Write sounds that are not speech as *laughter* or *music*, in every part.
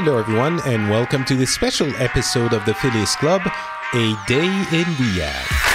Hello, everyone, and welcome to this special episode of the Phileas Club, A Day in Riyadh.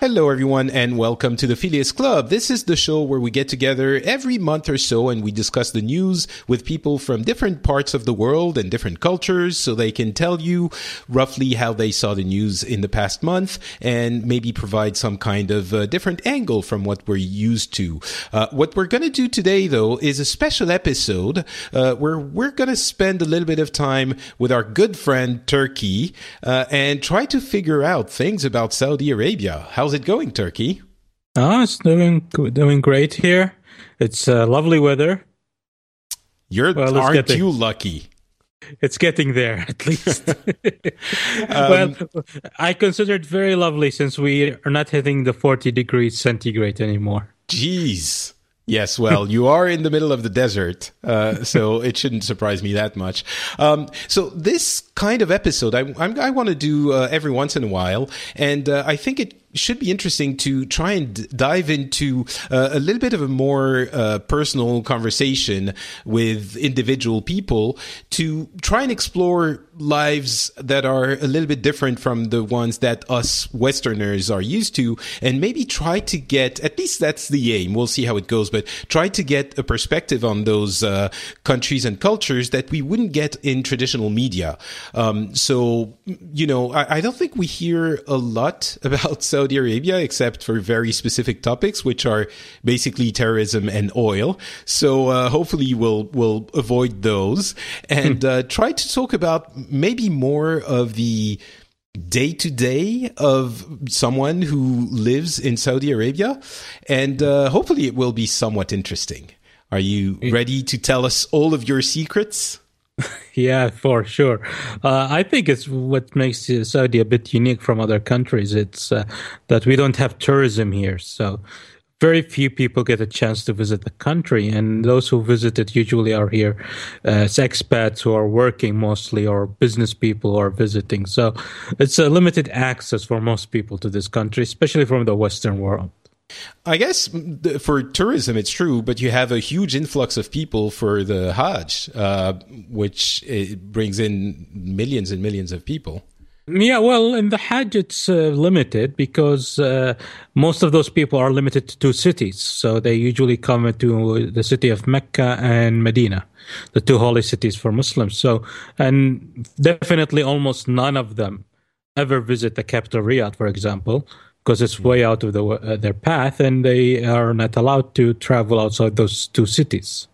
Hello, everyone, and welcome to the Phileas Club. This is the show where we get together every month or so and we discuss the news with people from different parts of the world and different cultures so they can tell you roughly how they saw the news in the past month and maybe provide some kind of uh, different angle from what we're used to. Uh, what we're going to do today, though, is a special episode uh, where we're going to spend a little bit of time with our good friend Turki uh, and try to figure out things about Saudi Arabia. How's it going, Turki? Oh, it's doing doing great here. It's uh, lovely weather. You're Well, aren't getting- you lucky? It's getting there *laughs* at least. *laughs* Um, well, I consider it very lovely since we are not hitting the 40 degrees centigrade anymore. Jeez. Yes, well, you are in the middle of the desert, uh, so it shouldn't surprise me that much. Um, so this kind of episode, I, I'm, I want to do uh, every once in a while, and uh, I think it should be interesting to try and dive into uh, a little bit of a more uh, personal conversation with individual people to try and explore lives that are a little bit different from the ones that us Westerners are used to, and maybe try to get at least that's the aim. We'll see how it goes, but try to get a perspective on those uh, countries and cultures that we wouldn't get in traditional media. Um, so, you know, I, I don't think we hear a lot *laughs* about Saudi Arabia except for very specific topics, which are basically terrorism and oil. So, uh, hopefully, we'll we'll avoid those and uh, try to talk about maybe more of the day to day of someone who lives in Saudi Arabia, and uh, hopefully, it will be somewhat interesting. Are you ready to tell us all of your secrets? *laughs* Yeah, for sure. Uh, I think it's what makes Saudi a bit unique from other countries. It's uh, that we don't have tourism here. So very few people get a chance to visit the country. And those who visit it usually are here uh, as expats who are working mostly or business people who are visiting. So it's a limited access for most people to this country, especially from the Western world. I guess mm, for tourism, it's true, but you have a huge influx of people for the Hajj, uh, which brings in millions and millions of people. Yeah, well, in the Hajj, it's uh, limited because uh, most of those people are limited to two cities. So they usually come to the city of Mecca and Medina, the two holy cities for Muslims. So, and definitely almost none of them ever visit the capital Riyadh, for example, because it's way out of the, uh, their path and they are not allowed to travel outside those two cities.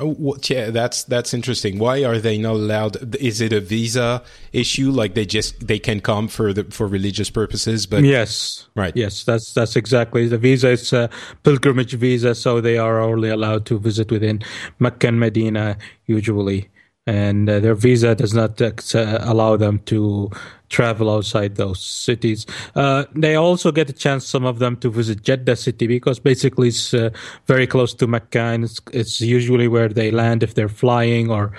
Oh, what, yeah, that's that's interesting. Why are they not allowed? Is it a visa issue? Like they just they can come for the for religious purposes, but Yes. Right. Yes, that's that's exactly the visa. It's a pilgrimage visa, so they are only allowed to visit within Mecca and Medina usually, and uh, their visa does not uh, allow them to travel outside those cities. Uh, they also get a chance, some of them, to visit Jeddah city because basically it's uh, very close to Mecca, and it's, it's usually where they land if they're flying or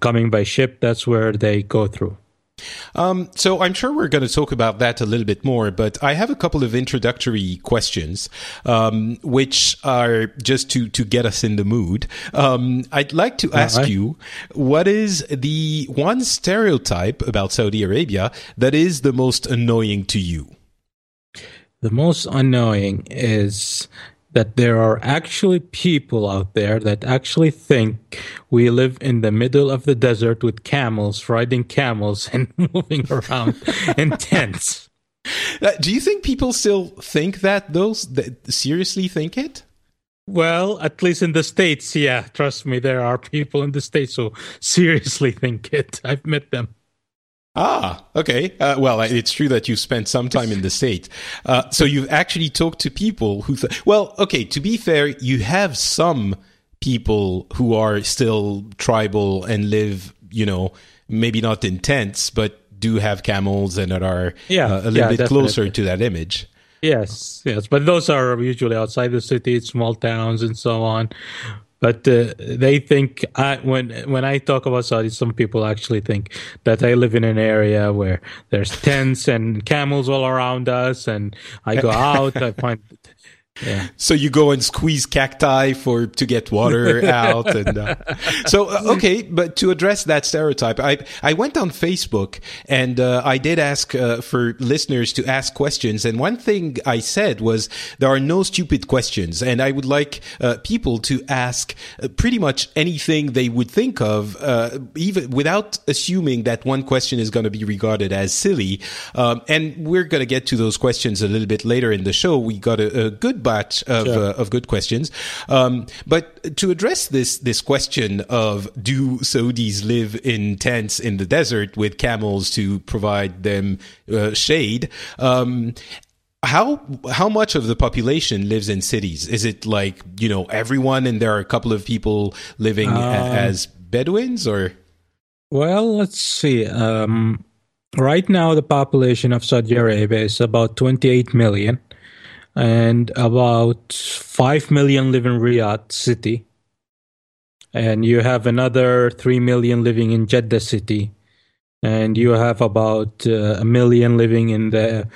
coming by ship. That's where they go through. Um, so I'm sure we're going to talk about that a little bit more, but I have a couple of introductory questions, um, which are just to to get us in the mood. Um, I'd like to ask right. you, what is the one stereotype about Saudi Arabia that is the most annoying to you? The most annoying is that there are actually people out there that actually think we live in the middle of the desert with camels, riding camels and *laughs* moving around in tents. Uh, do you think people still think that those that seriously think it? Well, at least in the States, yeah. Trust me, there are people in the States who seriously think it. I've met them. Ah, okay. Uh, well, it's true that you spent some time in the *laughs* state. Uh, so you've actually talked to people who. Th- well, okay. To be fair, you have some people who are still tribal and live, you know, maybe not in tents, but do have camels and that are yeah, uh, a little yeah, bit definitely. closer to that image. Yes, yes, but those are usually outside the city, small towns, and so on. But uh, they think I, when when I talk about Saudi, some people actually think that I live in an area where there's tents and camels all around us, and I go *laughs* out, I find yeah. So you go and squeeze cacti for to get water *laughs* out, and uh, so uh, okay. But to address that stereotype, I I went on Facebook and uh, I did ask uh, for listeners to ask questions, and one thing I said was there are no stupid questions, and I would like uh, people to ask uh, pretty much anything they would think of, even without assuming that one question is going to be regarded as silly. Um, and we're going to get to those questions a little bit later in the show. We got a, a good batch of, sure. uh, of good questions. Um, but to address this this question of do Saudis live in tents in the desert with camels to provide them uh, shade? Um, how how much of the population lives in cities? Is it like you know everyone, and there are a couple of people living um, as Bedouins, or? Well, let's see. Um, right now, the population of Saudi Arabia is about 28 million and about 5 million live in Riyadh city. And you have another 3 million living in Jeddah city. And you have about uh, a million living in the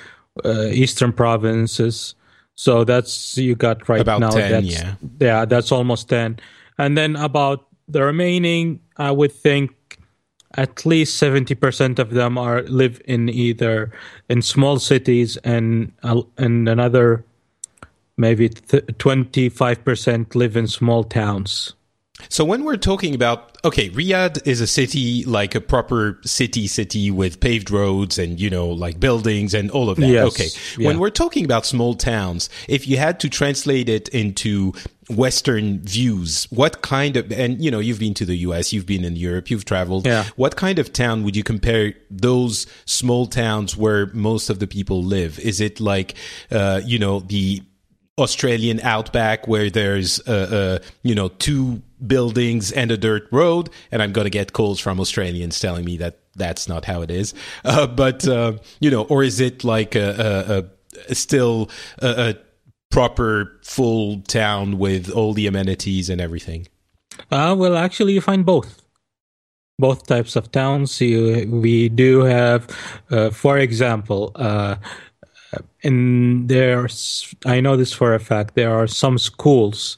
uh, eastern provinces. So that's you got right about now. 10, that's, yeah. Yeah, that's almost 10. And then about the remaining, I would think at least 70% of them are live in either in small cities and uh, and another maybe th- 25% live in small towns so when we're talking about okay, Riyadh is a city like a proper city city with paved roads and you know like buildings and all of that. Yes, okay. Yeah. When we're talking about small towns, if you had to translate it into western views, what kind of and you know, you've been to the US, you've been in Europe, you've traveled. Yeah. What kind of town would you compare those small towns where most of the people live? Is it like uh, you know, the Australian outback where there's uh, uh, you know two buildings and a dirt road, and I'm going to get calls from Australians telling me that that's not how it is. Uh, but uh, you know, or is it like a, a, a still a, a, proper full town with all the amenities and everything? Uh, well, actually, you find both. Both types of towns. You, we do have, uh, for example, uh, and there's I know this for a fact. There are some schools.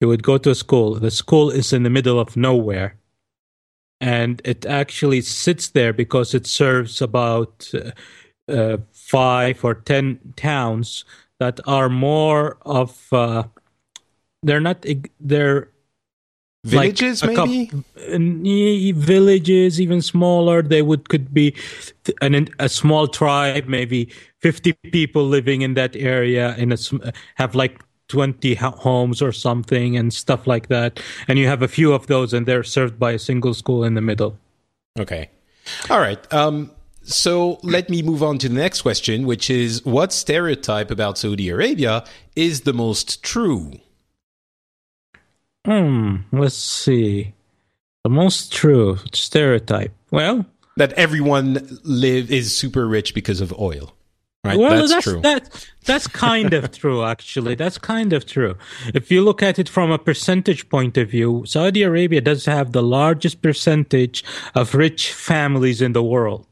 You would go to a school. The school is in the middle of nowhere, and it actually sits there because it serves about uh, uh, five or ten towns that are more of. Uh, they're not. They're villages like maybe couple, villages even smaller they would could be an, a small tribe maybe 50 people living in that area in a have like 20 homes or something and stuff like that and you have a few of those and they're served by a single school in the middle okay all right um so let me move on to the next question, which is what stereotype about Saudi Arabia is the most true? Hmm, let's see. The most true stereotype. Well, that everyone live is super rich because of oil. Right? Well, that's, that's true. That, that's kind of true, actually. That's kind of true. If you look at it from a percentage point of view, Saudi Arabia does have the largest percentage of rich families in the world.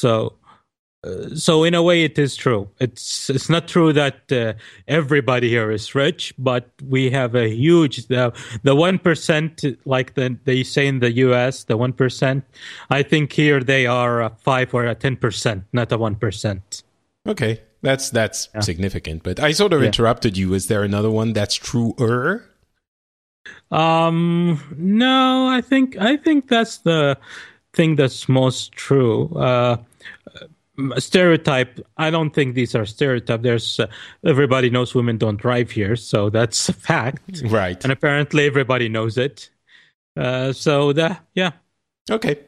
So, uh, so in a way, it is true. It's it's not true that uh, everybody here is rich, but we have a huge the the one percent, like the, they say in the U.S. The one percent. I think here they are a five or a ten percent, not a one percent. Okay, that's that's yeah. significant. But I sort of yeah. interrupted you. Is there another one that's truer? Um, no, I think I think that's the thing that's most true. Uh, stereotype. I don't think these are stereotype. There's uh, everybody knows women don't drive here, so that's a fact, right? And apparently everybody knows it. Uh, so that yeah, Okay.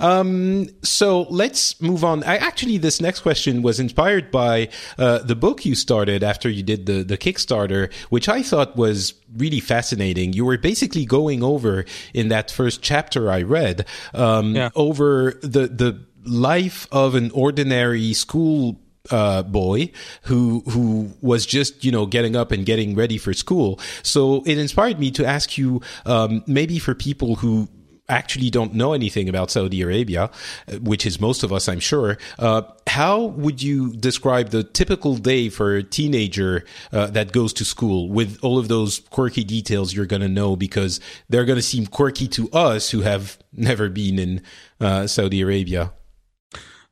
Um, so let's move on. I, actually, this next question was inspired by uh, the book you started after you did the, the Kickstarter, which I thought was really fascinating. You were basically going over in that first chapter I read um, yeah. over the, the life of an ordinary school uh, boy who who was just you know getting up and getting ready for school. So it inspired me to ask you um, maybe for people who actually don't know anything about Saudi Arabia, uh, which is most of us, I'm sure, uh, how would you describe the typical day for a teenager uh, that goes to school with all of those quirky details you're going to know because they're going to seem quirky to us who have never been in uh, Saudi Arabia?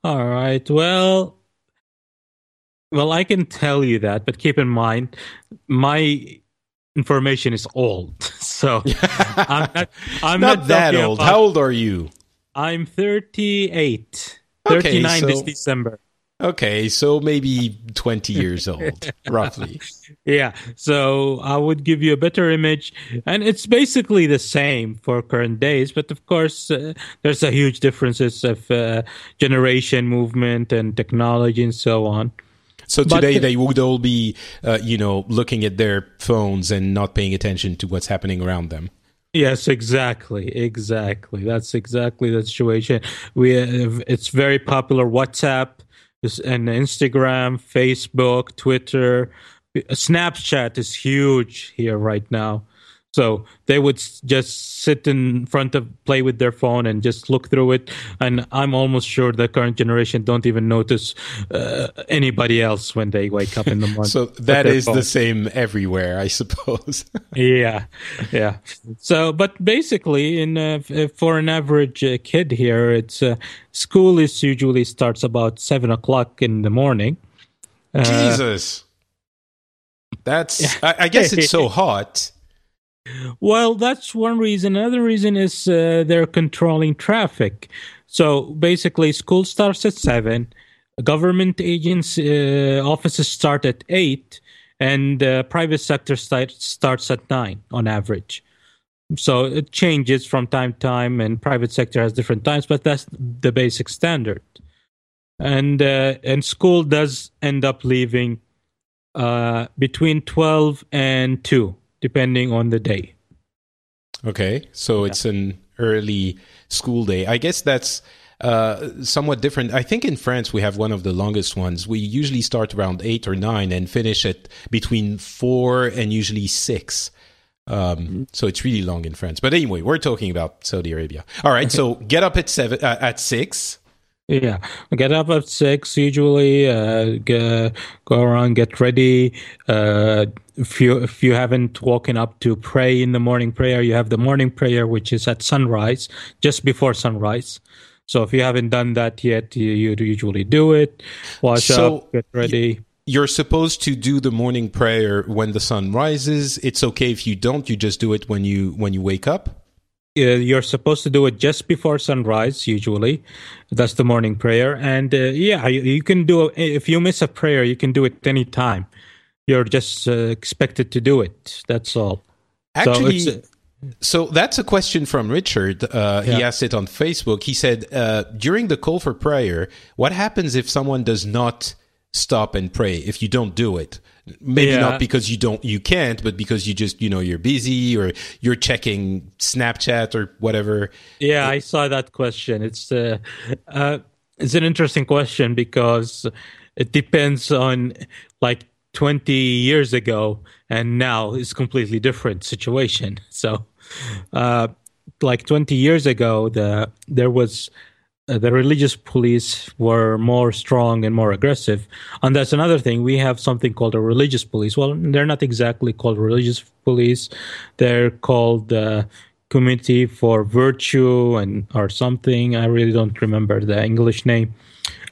All right. Well, well, I can tell you that, but keep in mind, my information is old. *laughs* So *laughs* I'm not, I'm not, not that old. About, How old are you? I'm 38. Okay, 39 so, this December. Okay, so maybe 20 years old, *laughs* roughly. Yeah, so I would give you a better image. And it's basically the same for current days, but of course, uh, there's a huge differences of uh, generation movement and technology and so on. So today but, they would all be, uh, you know, looking at their phones and not paying attention to what's happening around them. Yes, exactly, exactly. That's exactly the situation. We have, it's very popular WhatsApp and Instagram, Facebook, Twitter, Snapchat is huge here right now. So they would just sit in front of, play with their phone and just look through it. And I'm almost sure the current generation don't even notice uh, anybody else when they wake up in the morning. *laughs* so that is phone. the same everywhere, I suppose. *laughs* yeah, yeah. So, but basically, in uh, for an average uh, kid here, it's uh, school is usually starts about seven o'clock in the morning. Uh, Jesus, that's. *laughs* I, I guess it's so hot well, that's one reason. Another reason is uh, they're controlling traffic. So basically, school starts at seven, government agents' uh, offices start at eight, and uh, private sector start, starts at nine on average. So it changes from time to time, and private sector has different times, but that's the basic standard. And uh, and school does end up leaving uh, between twelve and two depending on the day. Okay, so yeah. it's an early school day. I guess that's uh, somewhat different. I think in France we have one of the longest ones. We usually start around eight or nine and finish at between four and usually six. Um, mm-hmm. So it's really long in France. But anyway, we're talking about Saudi Arabia. All right, so *laughs* get up at seven uh, at six. Yeah, get up at six usually. Uh, go around, get ready. Uh, if you if you haven't woken up to pray in the morning prayer, you have the morning prayer, which is at sunrise, just before sunrise. So if you haven't done that yet, you, you usually do it. Wash so up, get ready. you're supposed to do the morning prayer when the sun rises. It's okay if you don't. You just do it when you when you wake up you're supposed to do it just before sunrise usually that's the morning prayer and uh, yeah you, you, can do it if you miss a prayer you can do it any time you're just uh, expected to do it that's all actually so, so that's a question from Richard. Uh, yeah. He asked it on Facebook. He said, uh, during the call for prayer, what happens if someone does not stop and pray, if you don't do it? Maybe yeah. not because you don't you can't but because you just you know you're busy or you're checking snapchat or whatever. Yeah it, i saw that question. It's uh, uh, it's an interesting question because it depends on like 20 years ago and now it's completely different situation. *laughs* So uh, like 20 years ago the there was the religious police were more strong and more aggressive. And that's another thing. We have something called a religious police. Well, they're not exactly called religious police. They're called uh, Committee for Virtue and or something. I really don't remember the English name.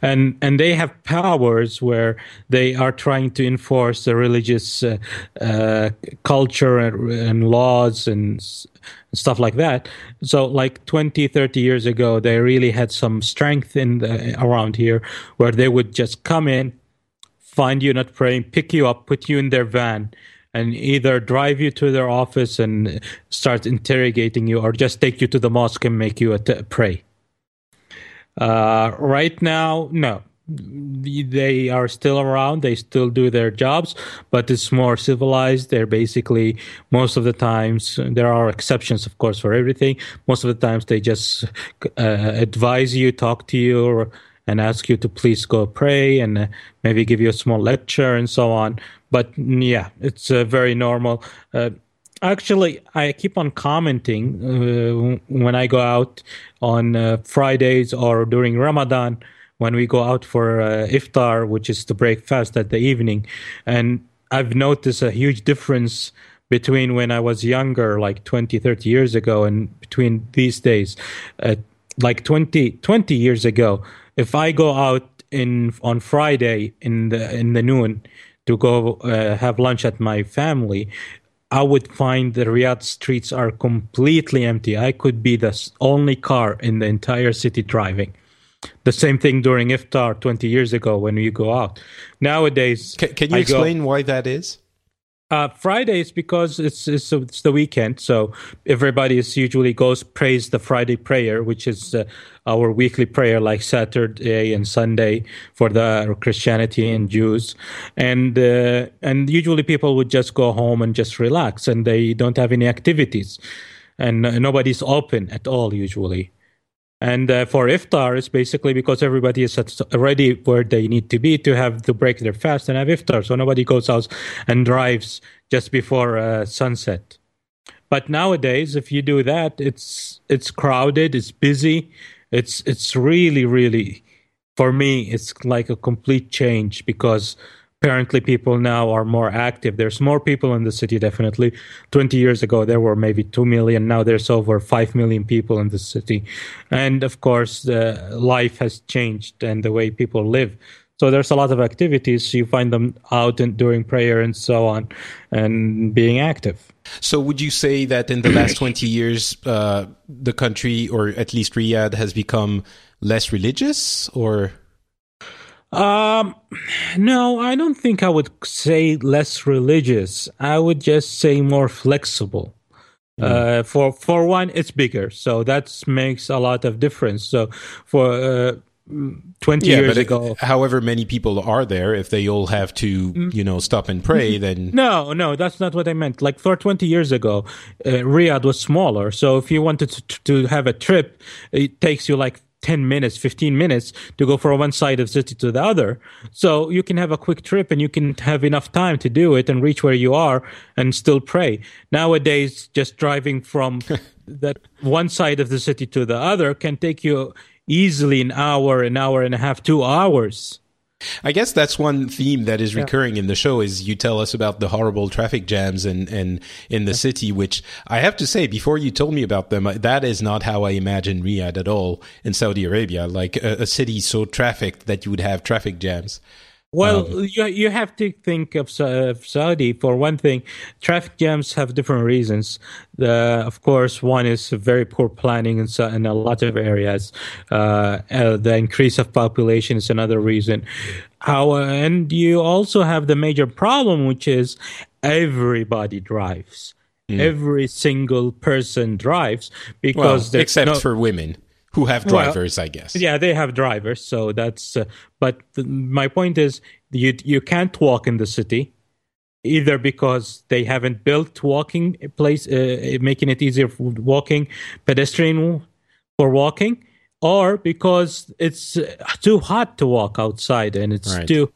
And and they have powers where they are trying to enforce the religious uh, uh, culture and, and laws and stuff like that. So like 20, 30 years ago, they really had some strength in the, around here where they would just come in, find you not praying, pick you up, put you in their van, and either drive you to their office and start interrogating you or just take you to the mosque and make you pray. Uh, right now, no. They are still around. They still do their jobs, but it's more civilized. They're basically most of the times. There are exceptions, of course, for everything. Most of the times, they just uh, advise you, talk to you, or, and ask you to please go pray, and maybe give you a small lecture and so on. But yeah, it's uh, very normal. Uh, actually, I keep on commenting uh, when I go out on uh, Fridays or during Ramadan when we go out for uh, iftar, which is to break fast at the evening, and I've noticed a huge difference between when I was younger, like 20, 30 years ago, and between these days. Uh, like 20, 20 years ago, if I go out in on Friday in the in the noon to go uh, have lunch at my family, I would find the Riyadh streets are completely empty. I could be the only car in the entire city driving. The same thing during iftar 20 years ago when you go out. Nowadays, can, can you I explain go, why that is? Uh, is because it's, it's it's the weekend, so everybody is usually goes prays the Friday prayer, which is uh, our weekly prayer, like Saturday and Sunday for the Christianity and Jews, and uh, and usually people would just go home and just relax, and they don't have any activities, and nobody's open at all usually. And uh, for iftar, it's basically because everybody is already where they need to be to have to break their fast and have iftar. So nobody goes out and drives just before uh, sunset. But nowadays, if you do that, it's it's crowded, it's busy, it's it's really really, for me, it's like a complete change because apparently people now are more active. There's more people in the city definitely. 20 years ago there were maybe 2 million. Now there's over 5 million people in the city. And of course the life has changed and the way people live. So there's a lot of activities. You find them out in, during prayer and so on and being active. So would you say that in the last 20 years uh, the country or at least riyadh has become less religious or um, no, I don't think I would say less religious. I would just say more flexible. Mm. Uh, for for one, it's bigger, so that makes a lot of difference. So for uh, 20 yeah, years ago. It, however many people are there, if they all have to, mm. you know, stop and pray, mm-hmm. then. No, no, that's not what I meant. Like for 20 years ago, uh, Riyadh was smaller. So if you wanted to, to have a trip, it takes you like 10 minutes, 15 minutes to go from one side of the city to the other. So you can have a quick trip and you can have enough time to do it and reach where you are and still pray. Nowadays, just driving from *laughs* that one side of the city to the other can take you easily an hour, an hour and a half, two hours. I guess that's one theme that is recurring yeah. in the show is you tell us about the horrible traffic jams and and in the yeah. city, which I have to say before you told me about them, that is not how I imagine Riyadh at all in Saudi Arabia. Like a, a city so trafficked that you would have traffic jams. Well, um, you you have to think of, of, Saudi for one thing. Traffic jams have different reasons. The, of course, one is very poor planning in, in a lot of areas. Uh, uh, the increase of population is another reason. How and you also have the major problem, which is everybody drives. Mm. Every single person drives because well, except no, for women who have drivers, well, I guess. Yeah, they have drivers, so that's. Uh, but the, my point is, you you can't walk in the city, either because they haven't built walking place, uh, making it easier for walking, pedestrian for walking, or because it's uh, too hot to walk outside and it's right. too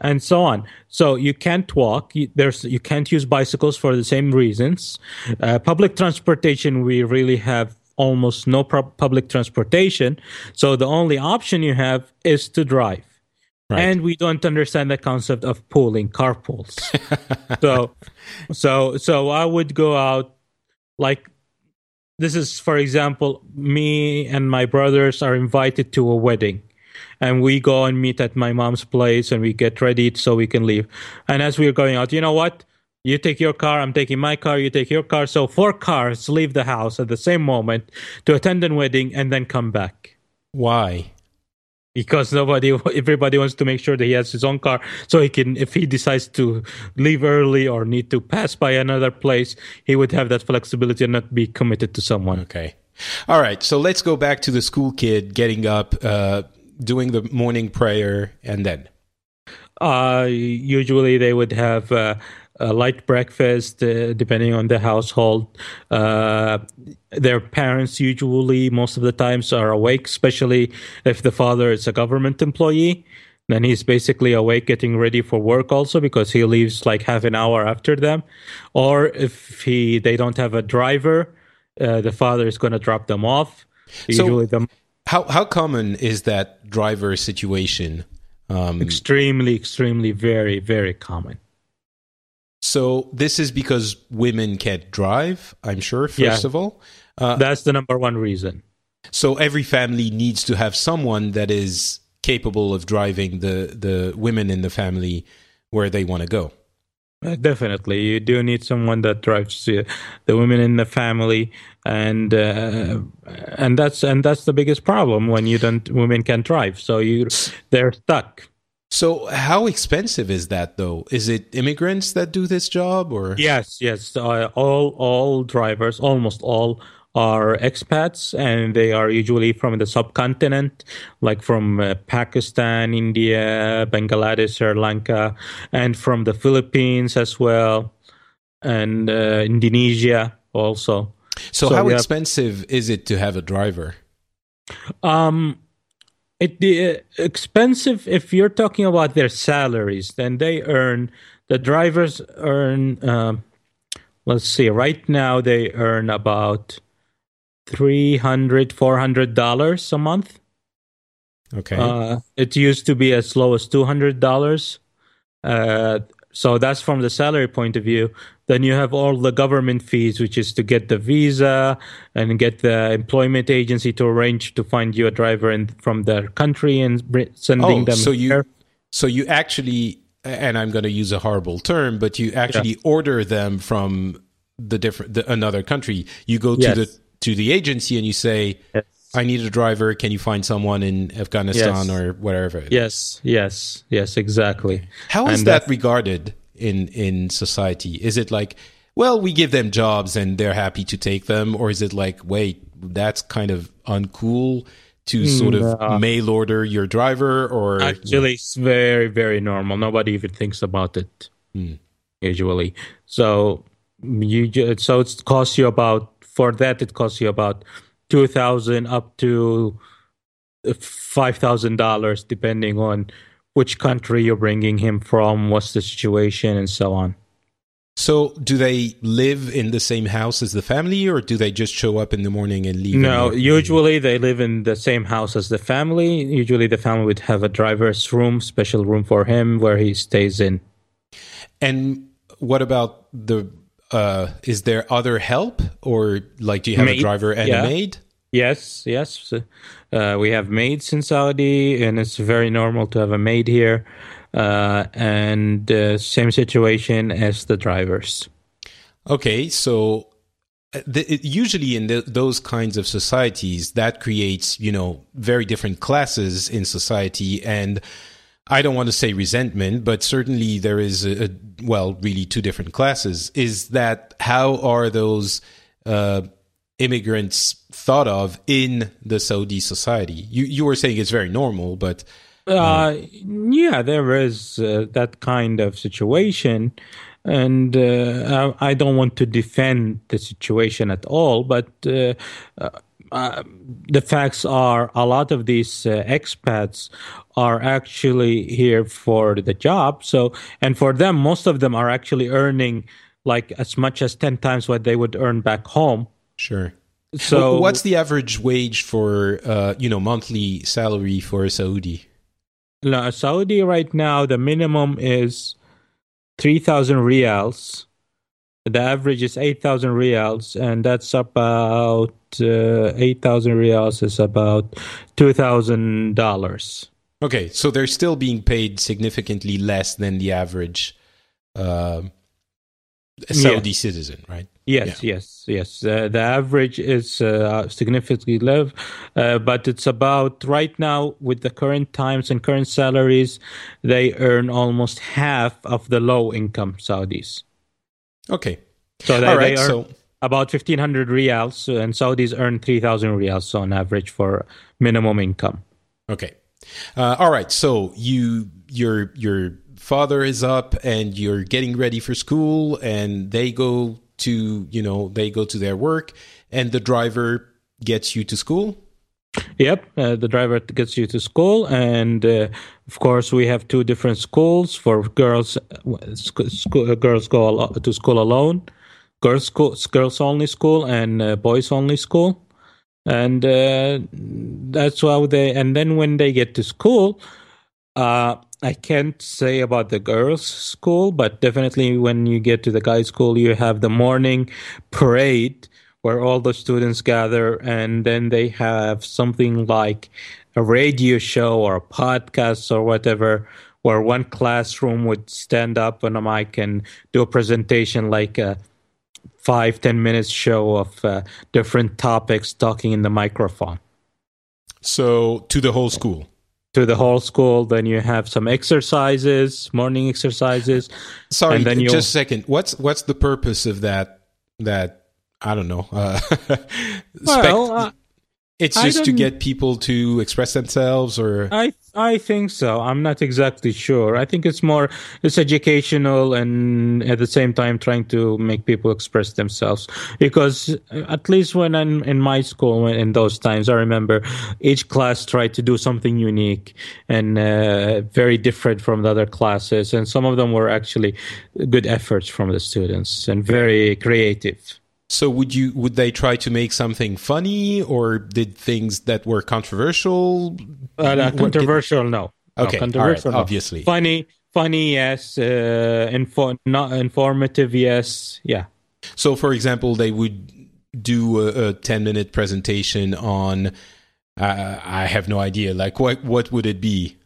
and so on. So you can't walk. There's you can't use bicycles for the same reasons. Uh, public transportation, we really have almost no public transportation. So the only option you have is to drive. Right. And we don't understand the concept of pooling carpools. *laughs* so, so, so I would go out like this is, for example, me and my brothers are invited to a wedding and we go and meet at my mom's place and we get ready so we can leave. And as we're going out, you know what? You take your car, I'm taking my car, you take your car. So four cars leave the house at the same moment to attend a wedding and then come back. Why? Because nobody, *laughs* everybody wants to make sure that he has his own car, so he can, if he decides to leave early or need to pass by another place, he would have that flexibility and not be committed to someone. Okay. All right. So let's go back to the school kid getting up, uh, doing the morning prayer, and then. Uh, usually they would have uh, a light breakfast, uh, depending on the household. Uh, their parents usually, most of the times, are awake, especially if the father is a government employee. Then he's basically awake, getting ready for work, also because he leaves like half an hour after them. Or if he they don't have a driver, uh, the father is going to drop them off. Usually, so the how how common is that driver situation? Um, extremely, extremely, very, very common. So this is because women can't drive. I'm sure. First Yeah. of all, uh, That's the number one reason. so every family needs to have someone that is capable of driving the the women in the family where they want to go. Uh, Definitely, you do need someone that drives uh, the women in the family, and uh, and that's and that's the biggest problem when you don't women can't drive, so you they're stuck. So how expensive is that though? Is it immigrants that do this job or Yes, yes, uh, all all drivers, almost all are expats, and they are usually from the subcontinent, like from uh, Pakistan, India, Bangladesh, Sri Lanka, and from the Philippines as well, and uh, Indonesia also. So, So how we have- expensive is it to have a driver? Um, it the uh, expensive if you're talking about their salaries, then they earn the drivers earn. Um, let's see, right now they earn about 300 400 dollars a month. Okay. Uh, it used to be as low as two hundred dollars. Uh, so that's from the salary point of view. Then you have all the government fees, which is to get the visa and get the employment agency to arrange to find you a driver in, from their country and br- sending oh, them. so you so you actually and I'm going to use a horrible term, but you actually order them from the different the, another country. You go to Yes. the to the agency and you say, Yes. "I need a driver. Can you find someone in Afghanistan Yes. or whatever?" Yes, yes, yes, exactly. How is that that- regarded in in society? Is it like, well, we give them jobs and they're happy to take them, or is it like, wait, that's kind of uncool to sort of No. mail order your driver, or Actually, it's very, very normal. Nobody even thinks about it Hmm. usually. So you so it costs you about for that it costs you about two thousand up to five thousand dollars, depending on which country you're bringing him from, what's the situation, and so on. So, do they live in the same house as the family, or do they just show up in the morning and leave? No, usually they live in the same house as the family. Usually the family would have a driver's room, special room for him where he stays in. And what about the? Uh, is there other help, or like, do you have a driver and yeah. a maid? Yes, yes. Uh, we have maids in Saudi, and it's very normal to have a maid here. Uh, and uh, same situation as the drivers. Okay, so uh, the, usually in the, those kinds of societies, that creates you know very different classes in society, and I don't want to say resentment, but certainly there is a, a well, really two different classes. Is that how are those uh, immigrants thought of in the Saudi society? You you were saying it's very normal, but Uh, yeah, there is uh, that kind of situation, and uh, I, I don't want to defend the situation at all, but uh, uh, uh, the facts are a lot of these uh, expats are actually here for the job. So, and for them, most of them are actually earning like as much as ten times what they would earn back home. sure. So what's the average wage for uh, you know monthly salary for a Saudi? No, Saudi right now the minimum is three thousand rials. The average is eight thousand rials, and that's about uh, eight thousand rials is about two thousand dollars. Okay, so they're still being paid significantly less than the average uh, Saudi Yes. citizen, right? Yes, yes, yes. Uh, the average is uh, significantly low, uh, but it's about right now with the current times and current salaries, they earn almost half of the low income Saudis. Okay, So they, all they earn So about 1500 rials, and Saudis earn 3000 rials on average for minimum income. Okay. Uh, all right. So you your your father is up and you're getting ready for school and they go to you know they go to their work and the driver gets you to school. Yep, uh, the driver gets you to school, and uh, of course we have two different schools for girls. Sc- sc- girls go alo- to school alone, girls school, girls only school, and uh, boys only school, and uh, that's how they. And then when they get to school, uh, I can't say about the girls' school, but definitely when you get to the guys' school, you have the morning parade where all the students gather, and then they have something like a radio show or a podcast or whatever, where one classroom would stand up on a mic and do a presentation like a five ten minutes show of uh, different topics talking in the microphone So to the whole school. To the whole school. Then you have some exercises, morning exercises. Sorry, then you'll- just a second. What's what's the purpose of that? That I don't know. Uh, *laughs* Well, uh, it's just to get people to express themselves, or I I think so. I'm not exactly sure. I think it's more it's educational and at the same time trying to make people express themselves. Because at least when I'm in my school in those times, I remember each class tried to do something unique and uh, very different from the other classes, and some of them were actually good efforts from the students and very creative. So would you would they try to make something funny or did things that were controversial? Uh, no, controversial, no. No, Okay, all controversial, right, no. obviously. Funny, funny, yes. Uh, info, not informative, yes. Yeah. So for example, they would do a, a 10 minute presentation on uh, I have no idea like what what would it be?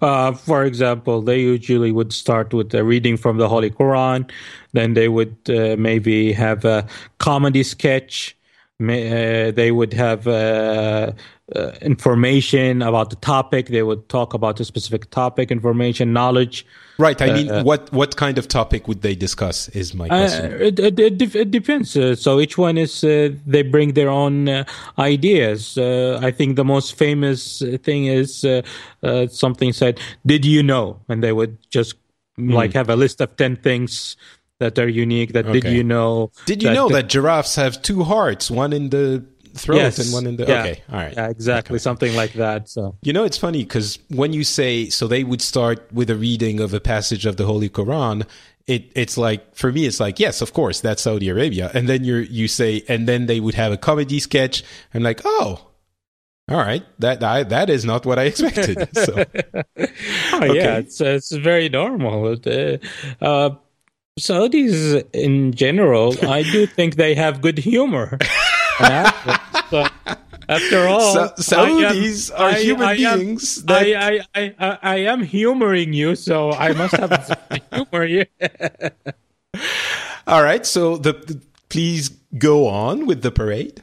Uh, for example, they usually would start with a reading from the Holy Quran. Then they would uh, maybe have a comedy sketch. May, uh, they would have uh, uh, information about the topic. They would talk about a specific topic, information, knowledge. Right, I mean what what kind of topic would they discuss is my Uh, question. it, it, it, def- it depends. Uh, so each one is uh, they bring their own uh, ideas. Uh, I think the most famous thing is uh, uh, something said, "Did you know?" And they would just like have a list of ten things that are unique. That did you know? Did you know that giraffes have two hearts, one in the throat Yes, and one in the yeah. Okay, all right. Yeah, exactly, something like that. So You know, it's funny because when you say so, they would start with a reading of a passage of the Holy Quran. It it's like for me, it's like yes, of course, that's Saudi Arabia, and then you you say, and then they would have a comedy sketch. I'm like, oh, all right, that I, that is not what I expected. *laughs* So Oh, yeah, it's it's very normal. Uh, Saudis in general, I do think they have good humor. *laughs* After, so, after all, Sa- Saudis am- are I- human I am- beings that- I, I, I, I, am humoring you, so I must have *laughs* humor here. all right, so the, the- please go on with the parade.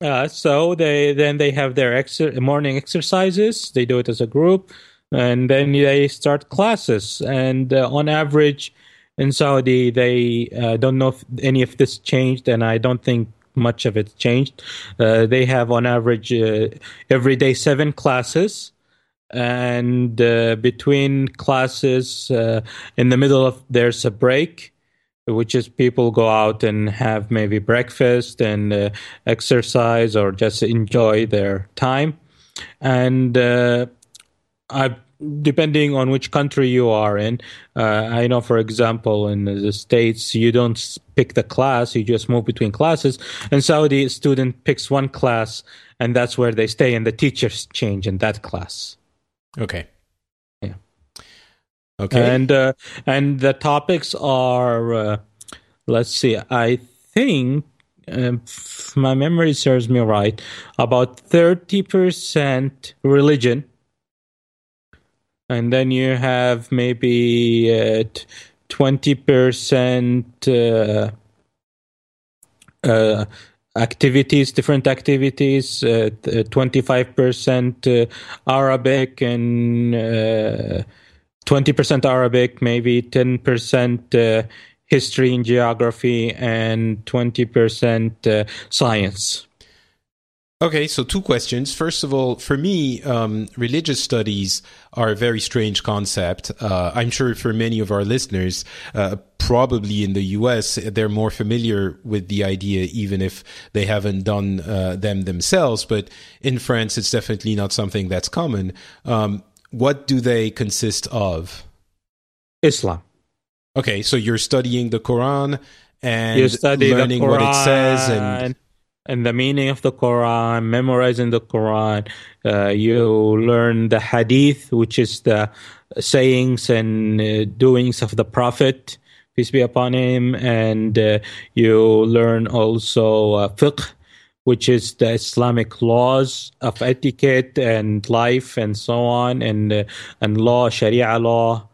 Uh, so they then they have their exer- morning exercises. They do it as a group, and then they start classes. And uh, on average, in Saudi, they uh, don't know if any of this changed, and I don't think much of it changed. Uh, they have on average uh, every day seven classes. And uh, between classes, uh, in the middle of there's a break, which is people go out and have maybe breakfast and uh, exercise or just enjoy their time. And uh, I depending on which country you are in. Uh, I know, for example, in the States, you don't pick the class, you just move between classes. In Saudi, student picks one class, and that's where they stay, and the teachers change in that class. Okay. Yeah. Okay. And uh, and the topics are, uh, let's see, I think, um, if my memory serves me right, about thirty percent religion, and then you have maybe uh, twenty percent. Uh, uh, activities, different activities, uh, twenty-five percent Arabic and twenty percent Arabic, maybe ten percent history and geography, and twenty percent science. Okay, so two questions. First of all, for me, um, religious studies are a very strange concept. Uh, I'm sure for many of our listeners, uh, probably in the US, they're more familiar with the idea, even if they haven't done uh, them themselves. But in France, it's definitely not something that's common. Um, what do they consist of? Islam. Okay, so you're studying the Quran and learning Quran what it says and and the meaning of the Quran, memorizing the Quran. Uh, you learn the Hadith, which is the sayings and uh, doings of the Prophet, peace be upon him, and uh, you learn also uh, fiqh, which is the Islamic laws of etiquette and life and so on, and uh, and law, Sharia law.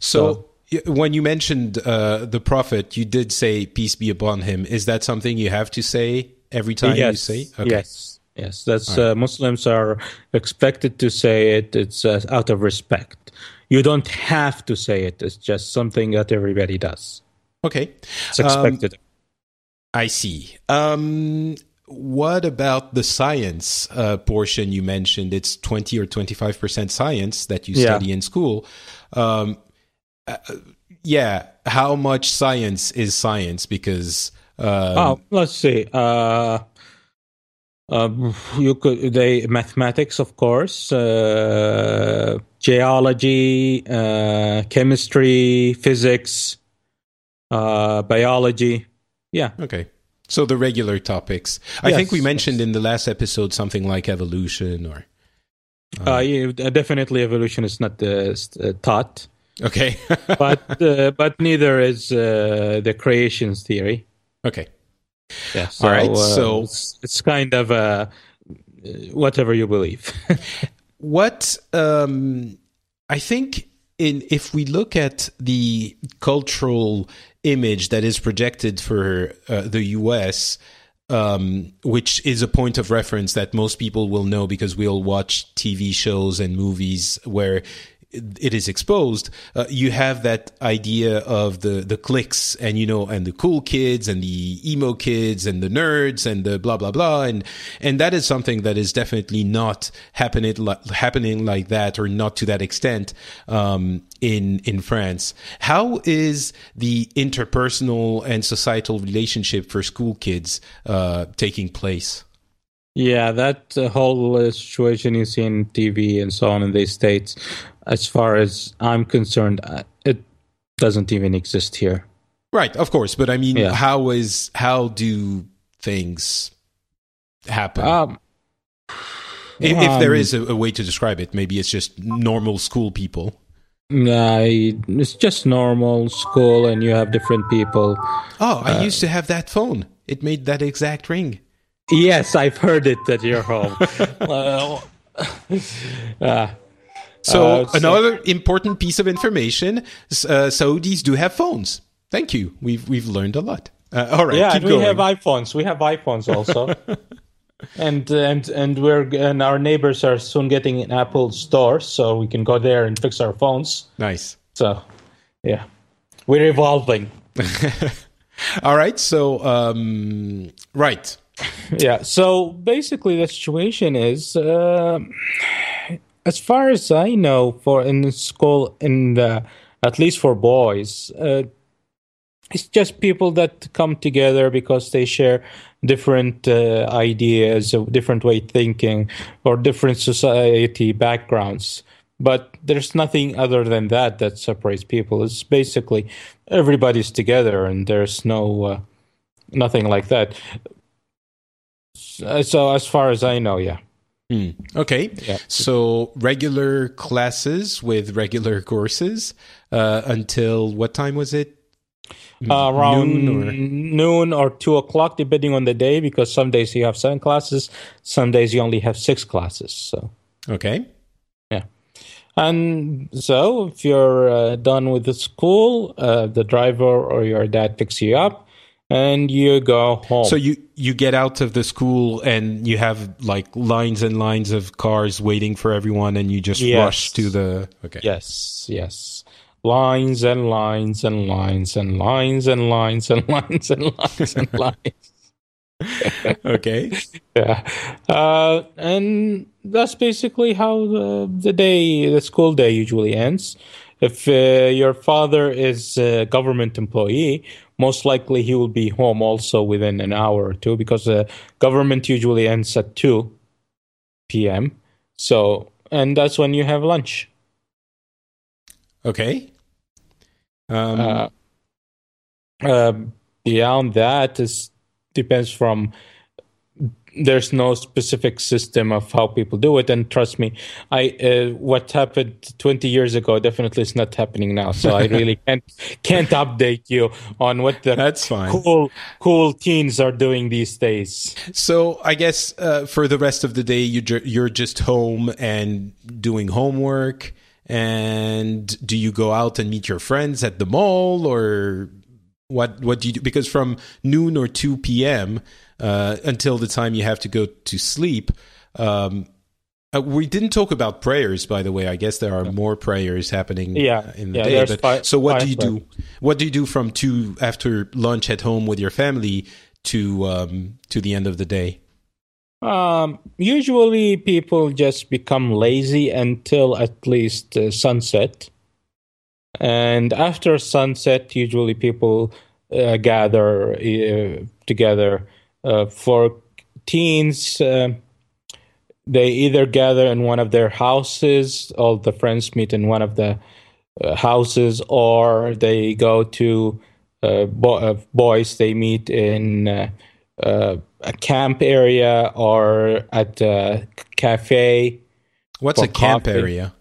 So, y- when you mentioned uh, the prophet, you did say peace be upon him. Is that something you have to say every time you yes, say? yes, yes. That's uh, Muslims are expected to say it. It's uh, out of respect. You don't have to say it. It's just something that everybody does. Okay. It's Um, expected. I see. Um, what about the science uh, portion you mentioned? It's 20 or 25% science that you Yeah. study in school. Um, uh, yeah. How much science is science? Because. Um, oh, let's see. Uh, um, you could they mathematics, of course, uh, geology, uh, chemistry, physics, uh, biology. Yeah, Okay. So the regular topics. I think we Yes, mentioned in the last episode something like evolution or. uh, yeah, definitely evolution is not uh, uh, taught. Okay. *laughs* but uh, but neither is uh, the creations theory. Okay. Yeah, so, All right, uh, so- it's, it's kind of uh, whatever you believe. *laughs* What um, I think in if we look at the cultural image that is projected for uh, the U.S. Um, which is a point of reference that most people will know because we all watch TV shows and movies where it is exposed, uh, you have that idea of the the cliques and you know and the cool kids and the emo kids and the nerds and the blah blah blah and and that is something that is definitely not happening happening like that or not to that extent um, in in France. How is the interpersonal and societal relationship for school kids uh, taking place? yeah, that uh, whole uh, situation you see in TV and so on in these states, as far as I'm concerned, uh, it doesn't even exist here. Right, of course, but I mean, Yeah. how is how do things happen? Um, if, if there um, a, a way to describe it, maybe it's just normal school people. I, it's just normal school, and you have different people. Oh, Uh, I used to have that phone. It made that exact ring. Yes, I've heard it at your home. *laughs* *laughs* Uh, So Uh, so- another important piece of information: uh, Saudis do have phones. Thank you. We've we've learned a lot. Uh, all right, yeah, we going. have iPhones. We have iPhones also, *laughs* and and and we're and our neighbors are soon getting an Apple store, so we can go there and fix our phones. nice. So, yeah, we're evolving. *laughs* All right. So um, right. *laughs* yeah. So basically, the situation is, uh, as far as I know, for in school, in the at least for boys, uh, it's just people that come together because they share different uh, ideas, a different way thinking, or different society backgrounds. but there's nothing other than that that separates people. It's basically everybody's together, and there's no uh, nothing like that. So as far as I know, yeah. Hmm. Okay. Yeah. So regular classes with regular courses uh, until what time was it? Uh, around Noon or- noon or two o'clock, depending on the day, because some days you have seven classes, some days you only have six classes. So, Okay. yeah. And so, if you're uh, done with the school, uh, the driver or your dad picks you up, and you go home. So you you get out of the school and you have like lines and lines of cars waiting for everyone, and you just Yes. rush to the. Okay. Yes, yes. Lines and lines and lines and lines and lines and lines and lines and *laughs* lines. Okay. *laughs* yeah. Uh, and that's basically how the, the day, the school day usually ends. If uh, your father is a government employee, most likely he will be home also within an hour or two because uh, government usually ends at 2 p.m. So, and that's when you have lunch. Okay. Um, Uh, uh, beyond that is depends from there's no specific system of how people do it and trust me i uh, what happened 20 years ago definitely is not happening now so i really *laughs* can't can't update you on what the That's fine. cool cool teens are doing these days So I guess uh, for the rest of the day, you ju- you're just home and doing homework. And do you go out and meet your friends at the mall, or what? What do you do? Because from noon or two p.m. Uh, until the time you have to go to sleep. Um, uh, we didn't talk about prayers, by the way. I guess there are more prayers happening Yeah. uh, in the Yeah, day. But, five- so, what do you do? What do you do from two after lunch at home with your family to um, to the end of the day? Um, usually people just become lazy until at least uh, sunset. And after sunset, usually people uh, gather uh, together. Uh, for teens, uh, they either gather in one of their houses, all the friends meet in one of the uh, houses, or they go to uh, bo- uh, boys, they meet in uh, uh, a camp area or at a cafe. What's a camp coffee. area?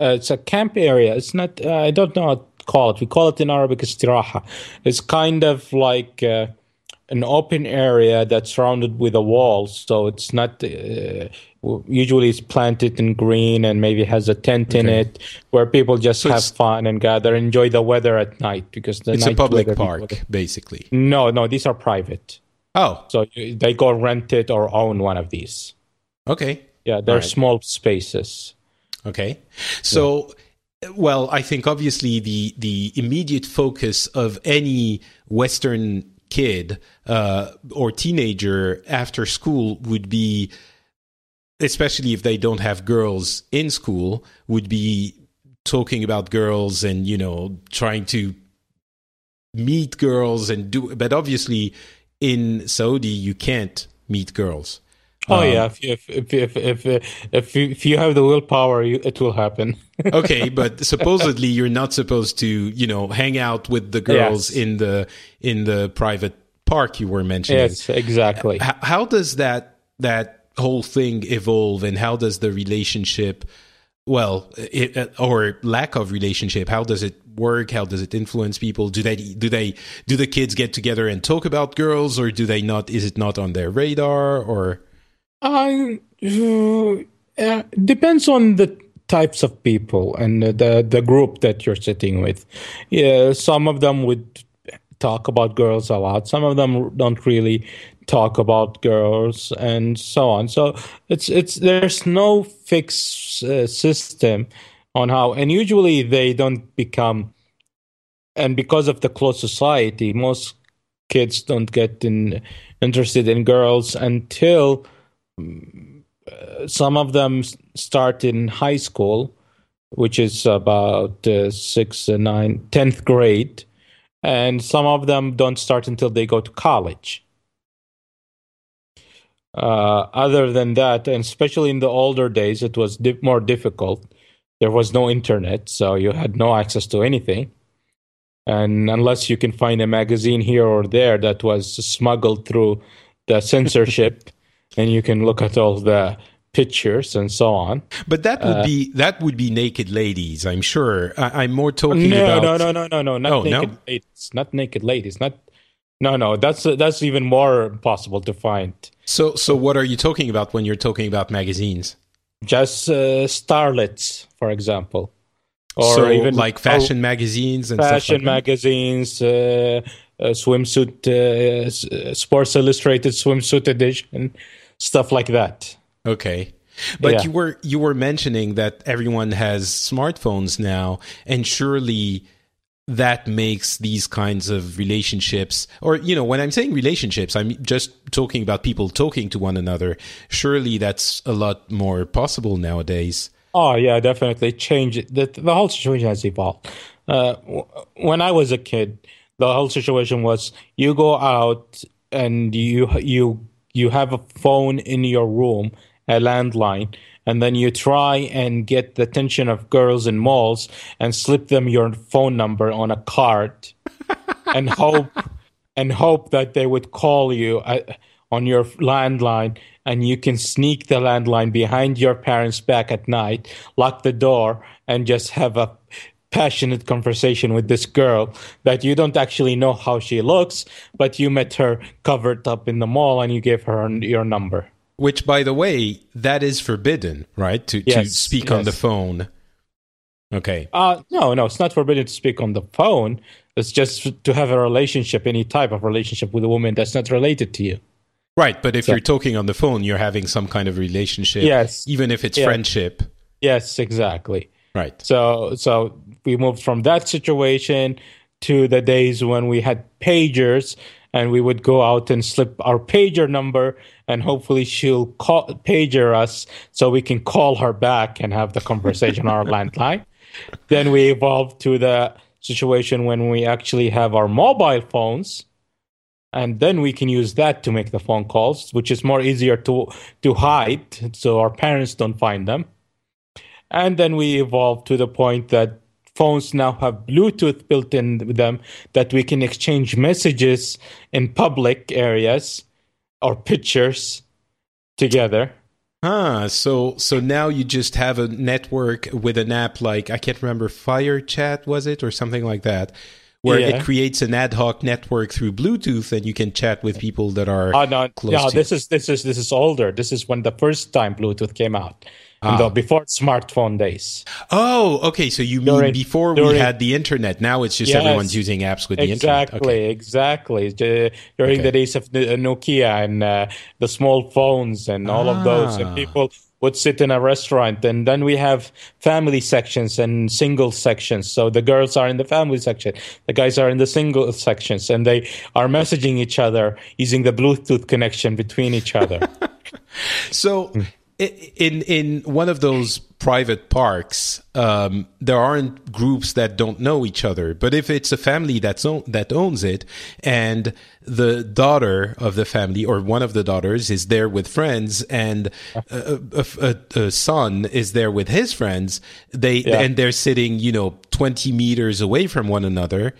Uh, it's a camp area. It's not. Uh, I don't know what to call it. We call it in Arabic istiraha. It's kind of like uh, an open area that's surrounded with a wall. So it's not. Uh, usually, it's planted in green and maybe has a tent in it where people just So have fun and gather, enjoy the weather at night because the It's a public park, basically. No, no, these are private. Oh, So they go rent it or own one of these. okay, Yeah, they're Right. small spaces. okay. So, well, I think obviously the the immediate focus of any Western kid uh, or teenager after school would be, especially if they don't have girls in school, would be talking about girls and you know trying to meet girls and do. But obviously, in Saudi, you can't meet girls. Oh Um, yeah, if if if if if, if, you, if you have the willpower, you, it will happen. *laughs* okay, but supposedly you're not supposed to, you know, hang out with the girls Yes. in the in the private park you were mentioning. yes, exactly. H- how does that that whole thing evolve, and how does the relationship, well, it, or lack of relationship, how does it work? How does it influence people? Do they do they do the kids get together and talk about girls, or do they not? Is it not on their radar? Or I uh, uh, depends on the types of people and the the group that you're sitting with. Yeah, some of them would talk about girls a lot. Some of them don't really talk about girls, and so on. So it's it's there's no fixed uh, system on how, and usually they don't become. And because of the close society, most kids don't get in, interested in girls until some of them start in high school, which is about uh, sixth, uh, nine, tenth grade, and some of them don't start until they go to college. Uh, other than that, and especially in the older days, it was di- more difficult there was no internet, so you had no access to anything. And unless you can find a magazine here or there that was smuggled through the *laughs* censorship, and you can look at all the pictures and so on. But that would uh, be that would be naked ladies, I'm sure. I, am more talking no, about no, no, no, no, no, not oh, naked no? ladies, not naked ladies, not. No, no, that's that's even more possible to find. So, so what are you talking about when you're talking about magazines? Just uh, starlets, for example, or so even like fashion magazines and fashion like magazines, uh, swimsuit, uh, Sports Illustrated swimsuit edition, stuff like that. Okay. But yeah. you were you were mentioning that everyone has smartphones now, and surely that makes these kinds of relationships, or you know, when I'm saying relationships, I'm just talking about people talking to one another. Surely that's a lot more possible nowadays. Oh yeah, definitely. Change the the whole situation has evolved. Uh, when I was a kid, the whole situation was you go out and you you you have a phone in your room a landline and then you try and get the attention of girls in malls and slip them your phone number on a card *laughs* and hope and hope that they would call you at, uh, on your landline and you can sneak the landline behind your parents back at night lock the door and just have a passionate conversation with this girl that you don't actually know how she looks but you met her covered up in the mall and you gave her your number which, by the way, that is forbidden, right? To yes, to speak yes. on the phone. Okay. Uh no, no, it's not forbidden to speak on the phone. It's just to have a relationship, any type of relationship with a woman that's not related to you. Right, but if so, you're talking on the phone, you're having some kind of relationship. Yes. Even if it's yeah. friendship. Yes, exactly. Right. So so we moved from that situation to the days when we had pagers and we would go out and slip our pager number and hopefully she'll call pager us so we can call her back and have the conversation on our *laughs* landline. Then we evolved to the situation when we actually have our mobile phones and then we can use that to make the phone calls which is more easier to to hide so our parents don't find them. And then we evolved to the point that phones now have Bluetooth built in with them that we can exchange messages in public areas or pictures together. Ah, so so now you just have a network with an app like I can't remember FireChat was it or something like that, where yeah. it creates an ad hoc network through Bluetooth and you can chat with people that are. Oh no, close no, this is this is this is older. This is when the first time Bluetooth came out ah. the, before smartphone days. Oh, okay. So you during, mean before during, we had the internet? Now it's just yes, everyone's using apps with the internet. Exactly, okay. exactly. During okay. the days of Nokia and uh, the small phones and all ah. of those, and ah. people would sit in a restaurant and then we have family sections and single sections so the girls are in the family section the guys are in the single sections and they are messaging each other using the bluetooth connection between each other *laughs* so in in one of those private parks, um, there aren't groups that don't know each other. But if it's a family that's own, that owns it, and the daughter of the family or one of the daughters is there with friends, and a, a, a son is there with his friends, they yeah. and they're sitting, you know, twenty meters away from one another.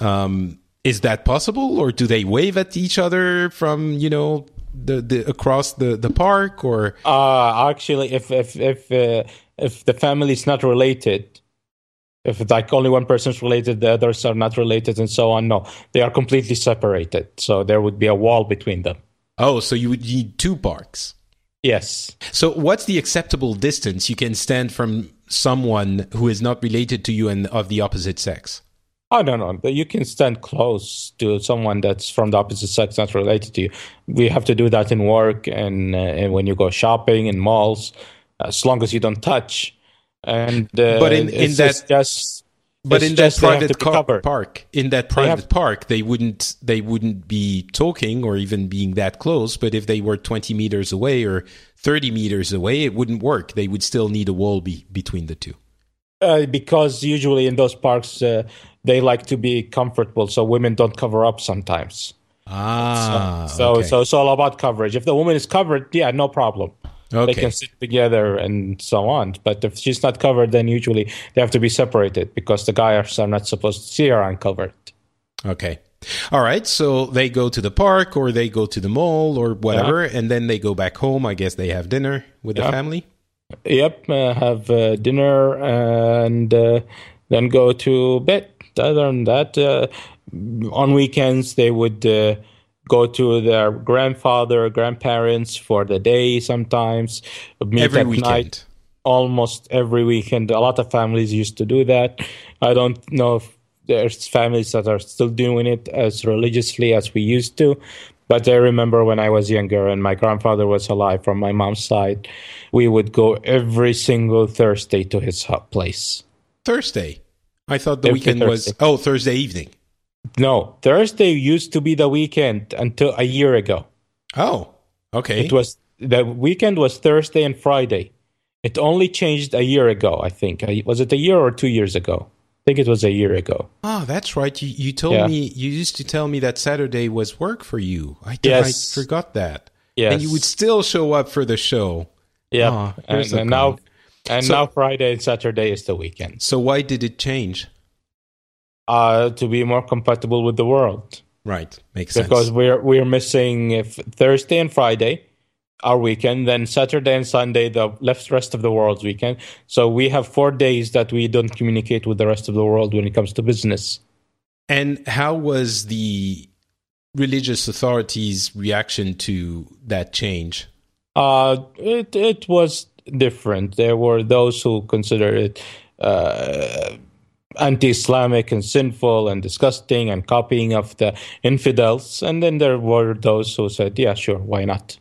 Um, is that possible, or do they wave at each other from you know the, the across the the park or? Uh actually if if if uh, if the family is not related if like only one person is related the others are not related and so on no they are completely separated. So there would be a wall between them. Oh so you would need two parks. Yes. So what's the acceptable distance you can stand from someone who is not related to you and of the opposite sex I don't know. You can stand close to someone that's from the opposite sex, not related to you. We have to do that in work and, uh, and when you go shopping in malls, as long as you don't touch. And uh, but in, in that just but in that private car, park, in that private have, park, they wouldn't they wouldn't be talking or even being that close. But if they were twenty meters away or thirty meters away, it wouldn't work. They would still need a wall be, between the two. Uh, because usually in those parks, uh, they like to be comfortable, so women don't cover up sometimes. Ah, so so, okay. so it's all about coverage. If the woman is covered, yeah, no problem. Okay. They can sit together and so on. But if she's not covered, then usually they have to be separated because the guys are not supposed to see her uncovered. Okay. All right. So they go to the park or they go to the mall or whatever, and then they go back home. I guess they have dinner with the family. Yep, uh, have uh, dinner and uh, then go to bed. Other than that, uh, on weekends they would uh, go to their grandfather, grandparents for the day. Sometimes meet Every at weekend. night. Almost every weekend. A lot of families used to do that. I don't know if there's families that are still doing it as religiously as we used to. But I remember when I was younger and my grandfather was alive from my mom's side, we would go every single Thursday to his place. Thursday. I thought the Every weekend was oh Thursday evening. No, Thursday used to be the weekend until a year ago. Oh, okay. It was the weekend was Thursday and Friday. It only changed a year ago, I think. Was it a year or two years ago? I think it was a year ago. Oh, that's right. You you told Yeah. me you used to tell me that Saturday was work for you. I, Yes. I forgot that. Yes. And you would still show up for the show. Yeah. Ah, and, and now. And So- now Friday and Saturday is the weekend. So why did it change? Uh to be more compatible with the world. Right. Makes because sense. Because we're we're missing if Thursday and Friday our weekend, then Saturday and Sunday the left rest of the world's weekend. So we have four days that we don't communicate with the rest of the world when it comes to business. And how was the religious authorities' reaction to that change? Uh, it it was different. There were those who considered it uh, anti-Islamic and sinful and disgusting and copying of the infidels, and then there were those who said, "Yeah, sure, why not."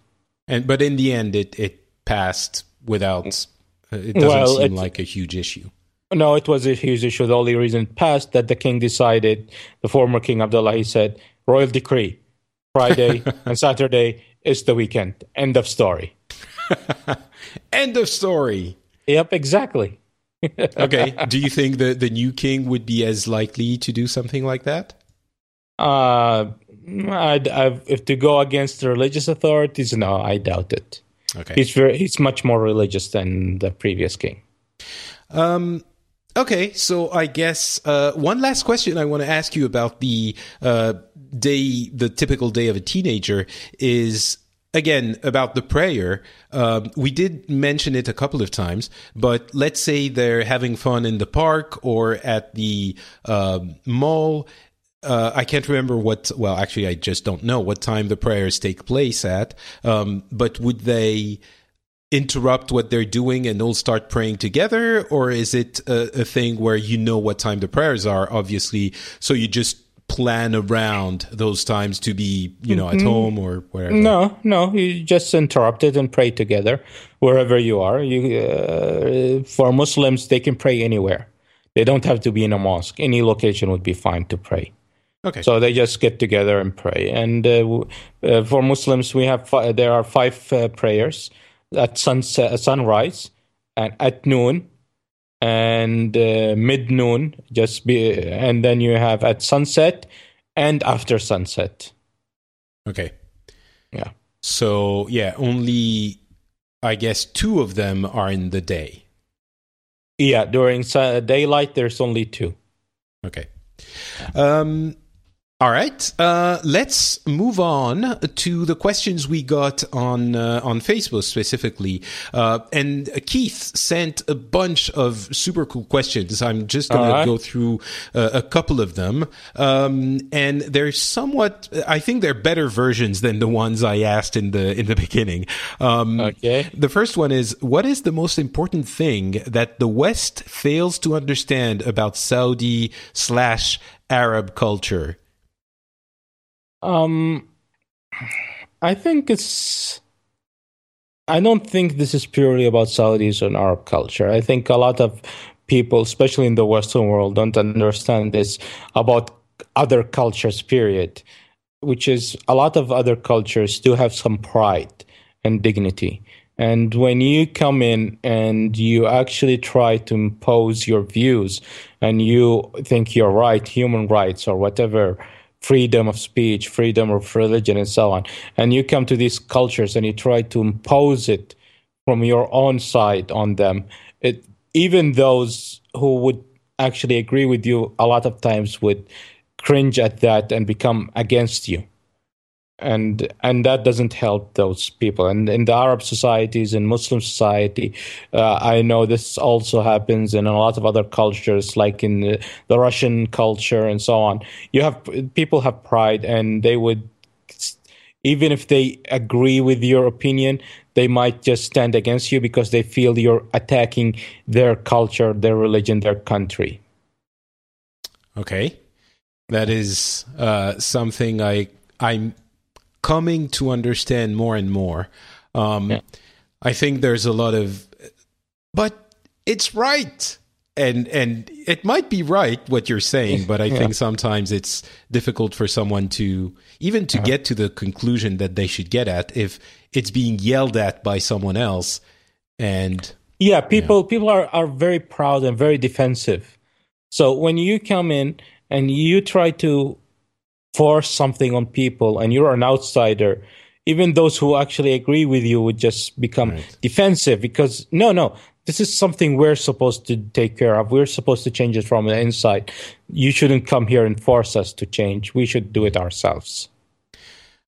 And but in the end, it it passed without. Uh, it doesn't Well, seem it- like a huge issue. No, it was a huge issue. The only reason it passed that the king decided, the former king Abdullah, he said, royal decree, Friday *laughs* and Saturday is the weekend. End of story. *laughs* End of story. Yep, exactly. *laughs* Okay. Do you think the the new king would be as likely to do something like that? Uh, I'd, I've, if to go against the religious authorities, no, I doubt it. Okay. He's very, he's much more religious than the previous king. Um, okay, so I guess uh, one last question I want to ask you about the uh, day, the typical day of a teenager is again about the prayer. Um, we did mention it a couple of times, but let's say they're having fun in the park or at the um mall. Uh, I can't remember what. Well, actually, I just don't know what time the prayers take place at. Um, but would they? interrupt what they're doing and all start praying together or is it a, a thing where you know what time the prayers are obviously so you just plan around those times to be you know at home or wherever No, no, you just interrupt it and pray together wherever you are. You, uh, for Muslims, they can pray anywhere. They don't have to be in a mosque. Any location would be fine to pray. okay So they just get together and pray. And uh, uh, for Muslims, we have fi- there are five uh, prayers at sunset, sunrise, and at noon, and uh, mid noon. Just be, and then you have at sunset and after sunset. okay Yeah. so yeah only i guess two of them are in the day Yeah, during daylight, there's only two. Okay. Um, all right. Uh, let's move on to the questions we got on uh, on Facebook specifically. Uh, and Keith sent a bunch of super cool questions. I'm just going All to go through uh, a couple of them. Um, and they're somewhat. I think they're better versions than the ones I asked in the in the *laughs* beginning. Um, Okay. the first one is what is the most important thing that the West fails to understand about Saudi slash Arab culture? Um, I think it's. I don't think this is purely about Saudis and Arab culture. I think a lot of people, especially in the Western world, don't understand this about other cultures, period. Which is a lot of other cultures do have some pride and dignity. And when you come in and you actually try to impose your views and you think you're right, human rights or whatever, freedom of speech, freedom of religion, and so on. And you come to these cultures and you try to impose it from your own side on them. It, even those who would actually agree with you a lot of times would cringe at that and become against you and and that doesn't help those people. And in the arab societies in muslim society uh, i know this also happens in a lot of other cultures like in the, the, russian culture and so on. You have people have pride and they would even if they agree with your opinion they might just stand against you because they feel you're attacking their culture their religion their country. Okay. That is uh, something i i'm coming to understand more and more. Um, yeah. I think there's a lot of, but it's right. And and it might be right what you're saying, but I *laughs* yeah. think sometimes it's difficult for someone to even to uh-huh. get to the conclusion that they should get at if it's being yelled at by someone else. And yeah, people yeah. people are are very proud and very defensive. So when you come in and you try to force something on people and you're an outsider, even those who actually agree with you would just become right. defensive because no, no, this is something we're supposed to take care of. We're supposed to change it from the inside. You shouldn't come here and force us to change. We should do it ourselves.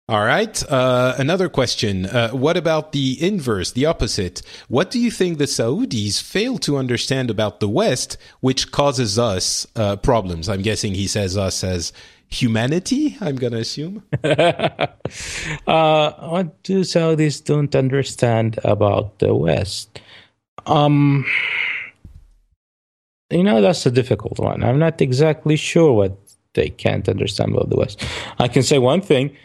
All right. Uh, another question. Uh, what about the inverse, the opposite? What do you think the Saudis fail to understand about the West, which causes us uh, problems? I'm guessing he says us as humanity, I'm going to assume. *laughs* uh, what do Saudis don't understand about the West? Um, you know, that's a difficult one. I'm not exactly sure what they can't understand about the West. I can say one thing.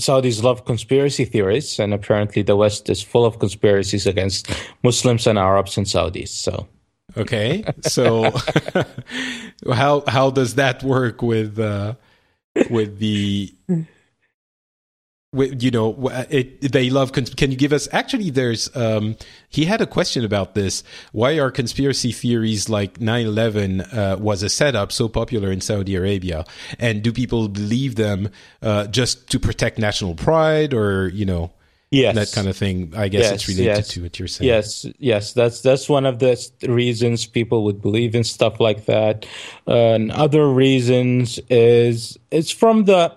Saudis love conspiracy theories, and apparently the West is full of conspiracies against Muslims and Arabs and Saudis. So Okay, so *laughs* how how does that work with uh, with the with, you know it, they love can you give us actually there's um, he had a question about this. Why are conspiracy theories like 9-11 uh, was a setup so popular in saudi arabia? And do people believe them uh, just to protect national pride or you know yes. that kind of thing. I guess yes, it's related yes. to what you're saying. Yes, yes, that's that's one of the reasons people would believe in stuff like that. Uh, and other reasons is it's from the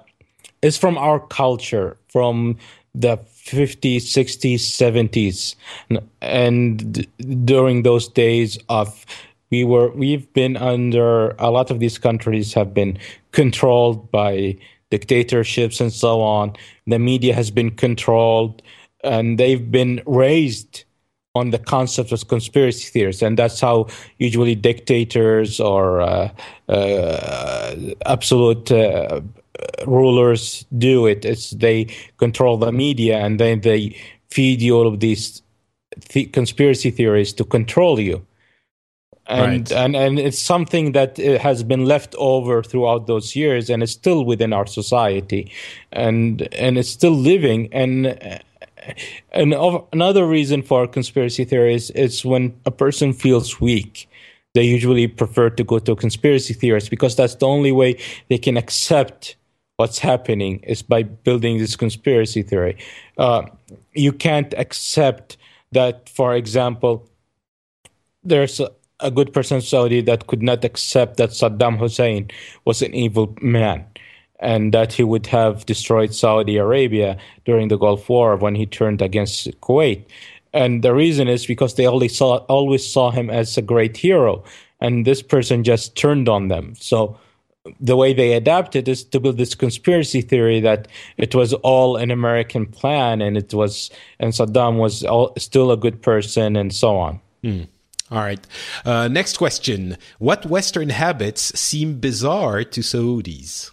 it's from our culture, from the 50s, 60s, 70s, and, and during those days of we were we've been under a lot of these countries have been controlled by dictatorships and so on. The media has been controlled and they've been raised on the concept of conspiracy theories, and that's how usually dictators or uh, uh, absolute uh, rulers do it. It's they control the media, and then they feed you all of these th- conspiracy theories to control you and right. and and it's something that uh, has been left over throughout those years and it's still within our society and and it's still living and uh, and another reason for conspiracy theories is when a person feels weak they usually prefer to go to a conspiracy theories because that's the only way they can accept what's happening is by building this conspiracy theory uh, you can't accept that for example there's a, a good person Saudi that could not accept that Saddam Hussein was an evil man and that he would have destroyed Saudi Arabia during the Gulf War when he turned against Kuwait. And the reason is because they always saw, always saw him as a great hero. And this person just turned on them. So the way they adapted is to build this conspiracy theory that it was all an American plan and it was, and Saddam was all, still a good person and so on. Mm. All right. Uh, next question. What Western habits seem bizarre to Saudis?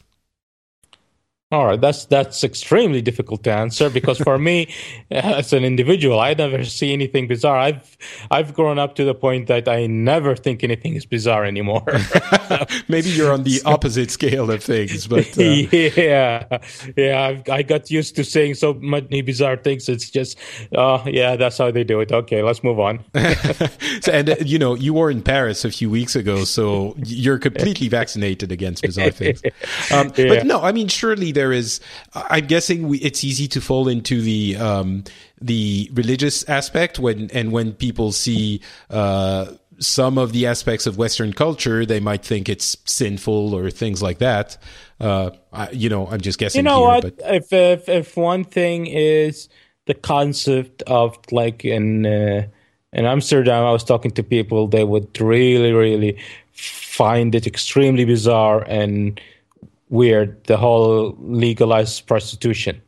All right, that's that's extremely difficult to answer because for me, *laughs* as an individual, I never see anything bizarre. I've I've grown up to the point that I never think anything is bizarre anymore. *laughs* Maybe you're on the *laughs* opposite scale of things, but uh... yeah, yeah, I've, i got used to saying so many bizarre things. It's just, uh, yeah, that's how they do it. Okay, let's move on. so, and uh, you know, you were in Paris a few weeks ago, so you're completely vaccinated against bizarre things. Um, yeah. But no, I mean, surely there is. I'm guessing we, it's easy to fall into the um, the religious aspect when and when people see. Uh, some of the aspects of Western culture, they might think it's sinful or things like that. Uh, I, you know, I'm just guessing. You know here, what? But If, if if one thing is the concept of like in uh, in Amsterdam, I was talking to people. They would really, really find it extremely bizarre and weird. The whole legalized prostitution.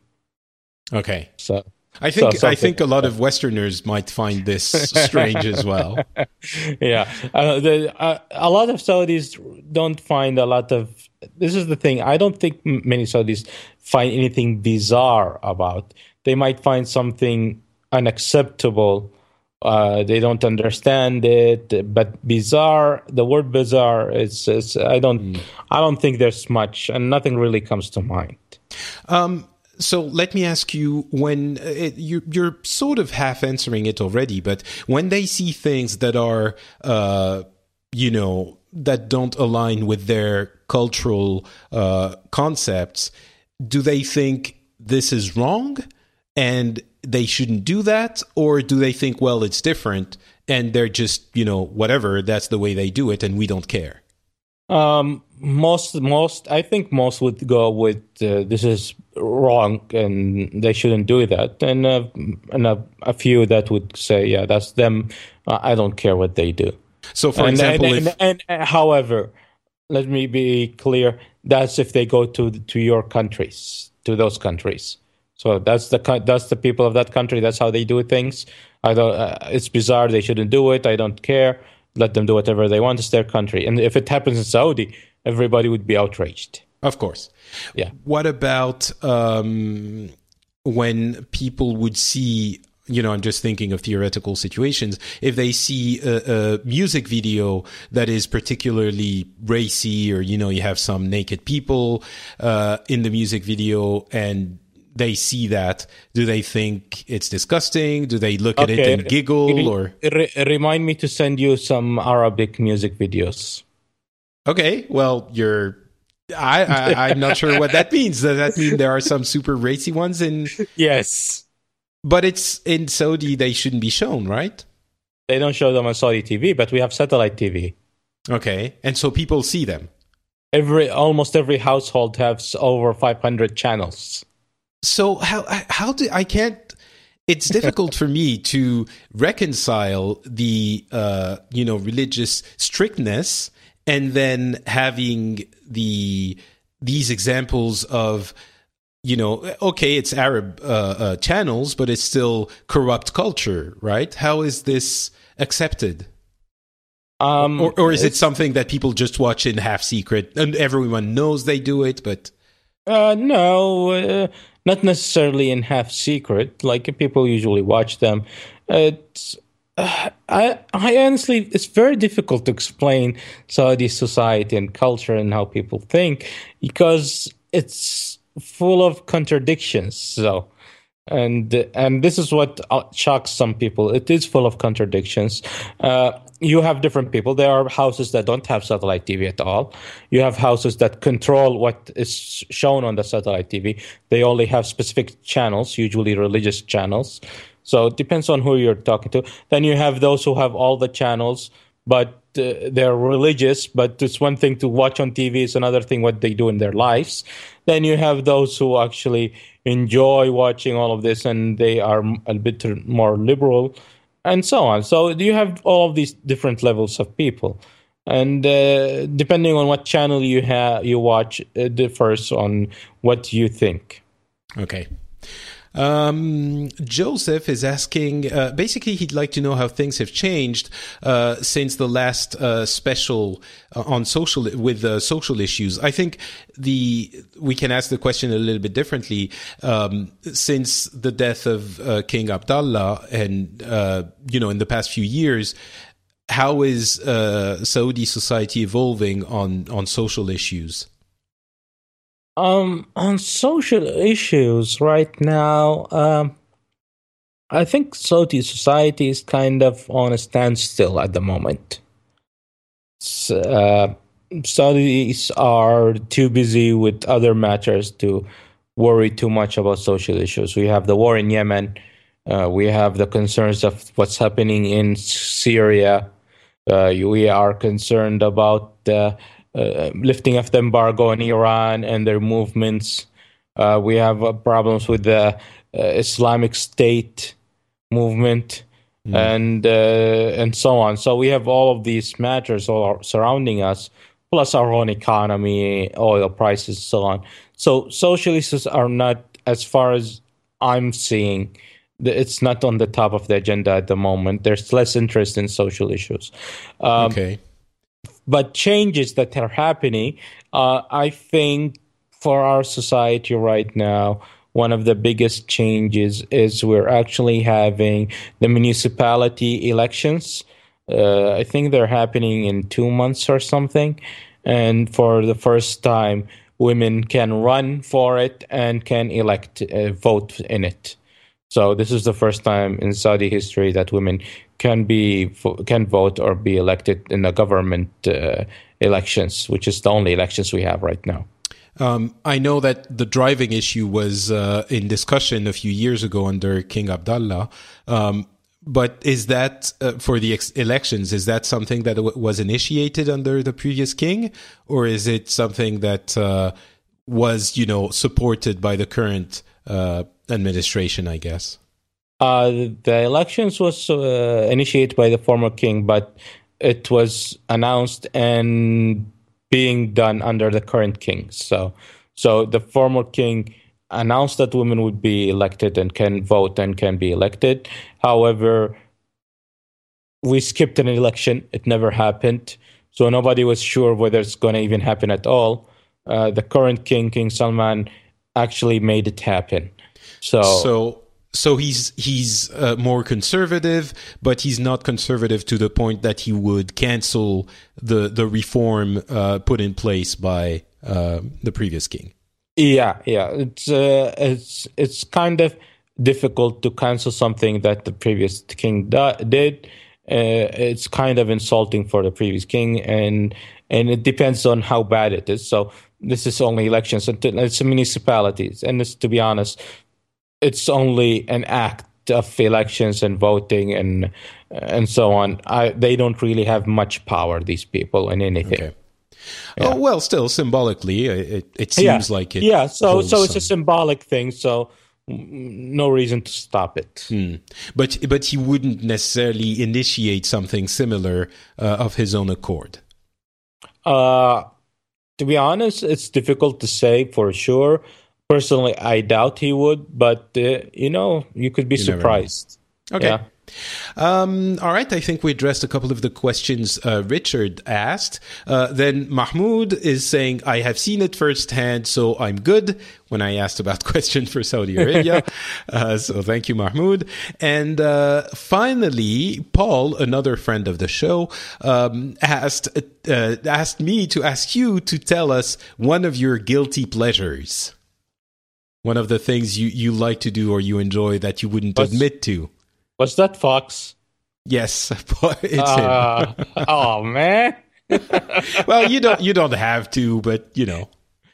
okay, So I think So I think a lot of Westerners might find this *laughs* strange as well. *laughs* yeah, uh, the, uh, a lot of Saudis don't find a lot of. This is the thing. I don't think m- many Saudis find anything bizarre about. They might find something unacceptable. Uh, they don't understand it, but bizarre. The word bizarre is. is I don't. I don't think there's much, and nothing really comes to mind. Um, so let me ask you: when uh, it, you, you're sort of half answering it already, but when they see things that are, uh, you know, that don't align with their cultural uh, concepts, do they think this is wrong and they shouldn't do that, or do they think, well, it's different and they're just, you know, whatever, that's the way they do it, and we don't care? Um, most, most, I think most would go with uh, this is wrong and they shouldn't do that, and uh, and a, a few that would say, yeah, that's them. I don't care what they do. So, for and, example, and, if and, and, however, let me be clear. That's if they go to to your countries, to those countries. So that's the that's the people of that country. That's how they do things. I don't. Uh, it's bizarre. They shouldn't do it. I don't care. Let them do whatever they want. It's their country. And if it happens in Saudi, everybody would be outraged. Of course. Yeah. What about um, when people would see, you know, I'm just thinking of theoretical situations, if they see a, a music video that is particularly racy or, you know, you have some naked people uh, in the music video and they see that, do they think it's disgusting? Do they look at it and giggle Re- or? re- remind me to send you some Arabic music videos. Okay, well, you're. I, I I'm not sure what that means. Does that mean there are some super racy ones in? *laughs* Yes. But it's in Saudi. They shouldn't be shown, right? They don't show them on Saudi TV, but we have satellite TV. Okay, and so people see them. Every almost every household has over 500 channels. So how how do I can't? It's difficult for me to reconcile the uh, you know religious strictness and then having the these examples of you know okay it's arab uh, uh, channels but it's still corrupt culture right how is this accepted Um, or, or is it something that people just watch in half secret and everyone knows they do it but Uh, no, uh, not necessarily in half secret. Like people usually watch them. It's, uh, I, I honestly, it's very difficult to explain Saudi society and culture and how people think because it's full of contradictions. So, and and this is what uh, shocks some people. It is full of contradictions. Uh, you have different people. There are houses that don't have satellite TV at all. You have houses that control what is shown on the satellite TV. They only have specific channels, usually religious channels. So it depends on who you're talking to. Then you have those who have all the channels, but uh, they're religious. But it's one thing to watch on TV; it's another thing what they do in their lives. Then you have those who actually enjoy watching all of this, and they are a bit more liberal, and so on. So you have all of these different levels of people, and uh, depending on what channel you have, you watch, it differs on what you think. Okay. Um, Joseph is asking. Uh, basically, he'd like to know how things have changed uh, since the last uh, special uh, on social with social issues. I think the we can ask the question a little bit differently. Um, since the death of uh, King Abdullah, and uh, you know, in the past few years, how is uh, Saudi society evolving on on social issues? Um, on social issues right now, um, I think Saudi society is kind of on a standstill at the moment. Uh, Saudis are too busy with other matters to worry too much about social issues. We have the war in Yemen. Uh, we have the concerns of what's happening in Syria. Uh, we are concerned about uh, lifting of the embargo on Iran and their movements. Uh, we have uh, problems with the uh, Islamic State movement. Mm. And and so on. So we have all of these matters all surrounding us, plus our own economy, oil prices, so on. So socialists are not, as far as I'm seeing, it's not on the top of the agenda at the moment. There's less interest in social issues. Um, okay. But changes that are happening, uh, I think, for our society right now, one of the biggest changes is we're actually having the municipality elections. Uh, I think they're happening in two months or something. And for the first time, women can run for it and can elect, uh, vote in it. So this is the first time in Saudi history that women can be can vote or be elected in the government uh, elections, which is the only elections we have right now. Um, I know that the driving issue was uh, in discussion a few years ago under King Abdullah. Um, but is that uh, for the ex- elections? Is that something that w- was initiated under the previous king, or is it something that uh, was, you know, supported by the current uh, administration? I guess. Uh, the elections was uh, initiated by the former king, but it was announced and being done under the current king. So, so the former king announced that women would be elected and can vote and can be elected. However, we skipped an election. It never happened. So nobody was sure whether it's going to even happen at all. Uh, the current king, King Salman, actually made it happen. So, so, so he's he's uh, more conservative, but he's not conservative to the point that he would cancel the the reform uh, put in place by uh, the previous king. Yeah, yeah, it's uh, it's it's kind of difficult to cancel something that the previous king da- did. Uh, it's kind of insulting for the previous king, and and it depends on how bad it is. So this is only elections, it's municipalities, and it's, to be honest, it's only an act of elections and voting and and so on. I, they don't really have much power. These people in anything. Okay. Yeah. Oh well, still symbolically, it, it seems yeah. like it. Yeah, so so it's some... a symbolic thing. So no reason to stop it. Hmm. But but he wouldn't necessarily initiate something similar uh, of his own accord. Uh, to be honest, it's difficult to say for sure. Personally, I doubt he would, but uh, you know, you could be you surprised. Okay. Yeah. Um, all right, I think we addressed a couple of the questions uh, Richard asked. Uh, then Mahmoud is saying, I have seen it firsthand, so I'm good when I asked about *laughs* question for Saudi Arabia. *laughs* uh, so thank you, Mahmoud. And uh, finally, Paul, another friend of the show, um, asked, uh, asked me to ask you to tell us one of your guilty pleasures. One of the things you, you like to do or you enjoy that you wouldn't What's- admit to. Was that Fox? Yes, *laughs* it's uh, him. *laughs* oh man. *laughs* well, you don't you don't have to, but you know.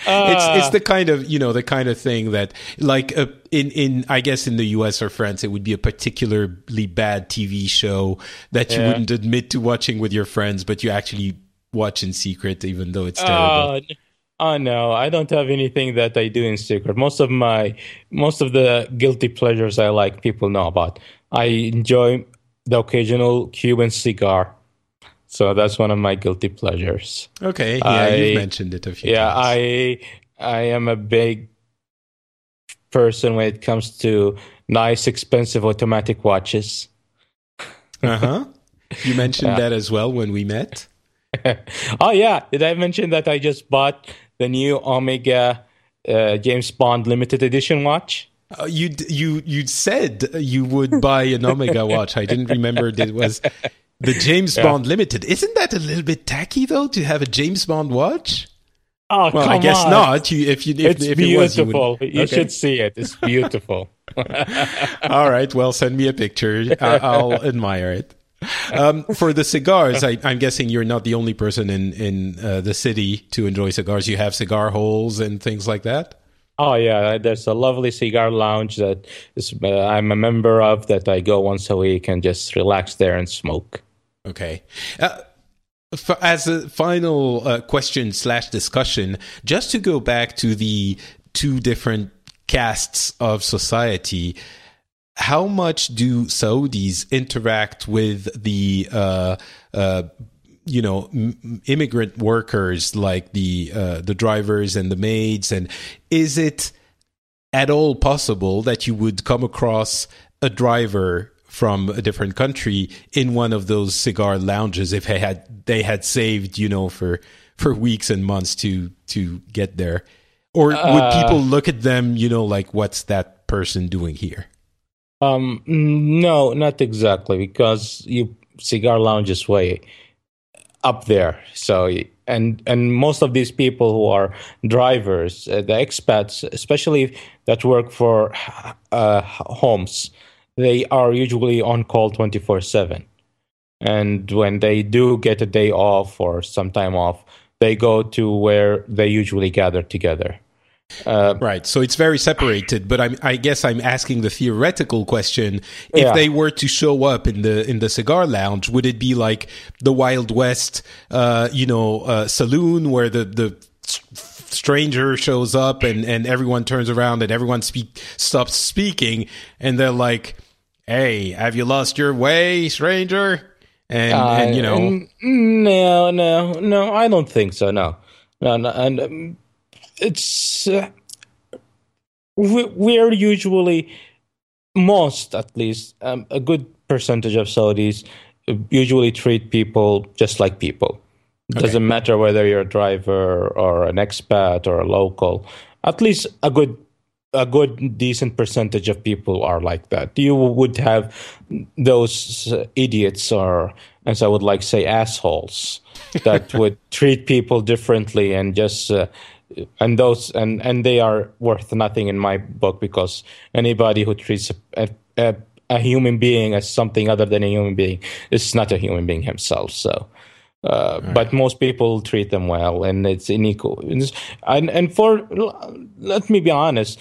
Uh, it's it's the kind of you know the kind of thing that like uh, in in I guess in the U.S. or France it would be a particularly bad TV show that you yeah. wouldn't admit to watching with your friends, but you actually watch in secret, even though it's terrible. Uh, Oh no, I don't have anything that I do in secret. Most of my most of the guilty pleasures I like people know about. I enjoy the occasional Cuban cigar. So that's one of my guilty pleasures. Okay, yeah, I, you've mentioned it a few times. yeah, times. I I am a big person when it comes to nice, expensive automatic watches. uh huh. You *laughs* mentioned that as well when we met. *laughs* oh yeah, did I mention that I just bought the new Omega uh, James Bond limited edition watch? Uh, you you you said you would buy an Omega *laughs* watch. I didn't remember it was the James yeah. Bond Limited. Isn't that a little bit tacky though to have a James Bond watch? Oh, well, I guess on. not. You, if you, if, it's if beautiful. It was, you, you okay. should see it. It's beautiful. *laughs* All right. Well, send me a picture. I'll, I'll admire it. Um, for the cigars, I, am guessing you're not the only person in in uh, the city to enjoy cigars. You have cigar holes and things like that. Oh yeah, there's a lovely cigar lounge that is, uh, I'm a member of that I go once a week and just relax there and smoke. Okay. Uh, as a final uh, question slash discussion, just to go back to the two different castes of society, how much do Saudis interact with the uh, uh, you know m- immigrant workers like the uh, the drivers and the maids? And is it at all possible that you would come across a driver from a different country in one of those cigar lounges if they had they had saved you know for for weeks and months to to get there? Or would uh, people look at them you know like what's that person doing here um no not exactly because you cigar lounges way up there. So and and most of these people who are drivers, uh, the expats, especially that work for uh, homes, they are usually on call twenty four seven. And when they do get a day off or some time off, they go to where they usually gather together. Uh, right. So it's very separated. But I'm, I guess I'm asking the theoretical question: If yeah. they were to show up in the in the cigar lounge, would it be like the Wild West, uh, you know, uh, saloon where the the stranger shows up and and everyone turns around and everyone speak stops speaking and they're like, "Hey, have you lost your way, stranger?" And, and you know, no, no, no, I don't think so. No, no, no and. Um, it's uh, we're usually most at least um, a good percentage of Saudis usually treat people just like people. Okay. Doesn't matter whether you're a driver or an expat or a local. At least a good a good decent percentage of people are like that. You would have those idiots or as I would like say assholes that *laughs* would treat people differently and just uh, and those and and they are worth nothing in my book because anybody who treats a, a, a human being as something other than a human being is not a human being himself. So uh, right. but most people treat them well and it's unequal and and for let me be honest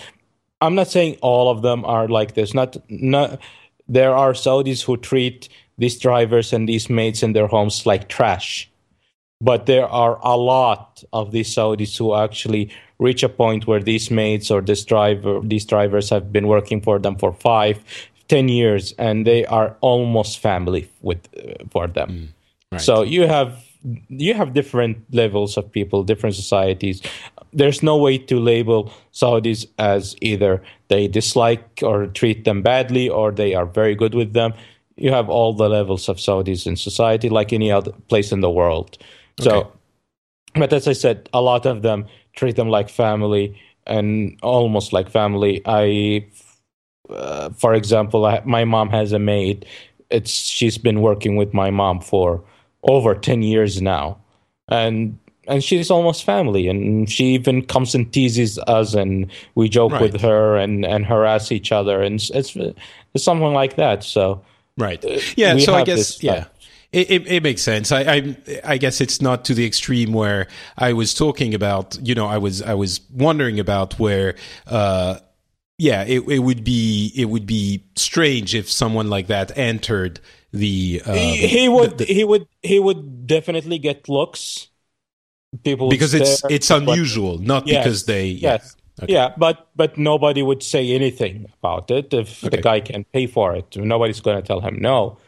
i'm not saying all of them are like this. Not not there are saudis who treat these drivers and these maids in their homes like trash but there are a lot of these Saudis who actually reach a point where these mates or this driver, these drivers have been working for them for five, ten years, and they are almost family with uh, for them. Mm, right. So you have you have different levels of people, different societies. There's no way to label Saudis as either they dislike or treat them badly or they are very good with them. You have all the levels of Saudis in society, like any other place in the world. So, but as I said, a lot of them treat them like family and almost like family. I, uh, for example, I, my mom has a maid. It's she's been working with my mom for over ten years now, and and she's almost family. And she even comes and teases us, and we joke right. with her and and harass each other, and it's it's something like that. So. Right. Uh, yeah. So I guess yeah. It, it, it, makes sense. I, I, I guess it's not to the extreme where I was talking about. You know, I was I was wondering about where. Uh, yeah, it, it would be it would be strange if someone like that entered the. Uh, he, he would the, the, he would he would definitely get looks. People because it's it's unusual, but, not yes, because they. Yeah. Yes. Okay. Yeah, but but nobody would say anything about it if okay. the guy can pay for it. Nobody's going to tell him no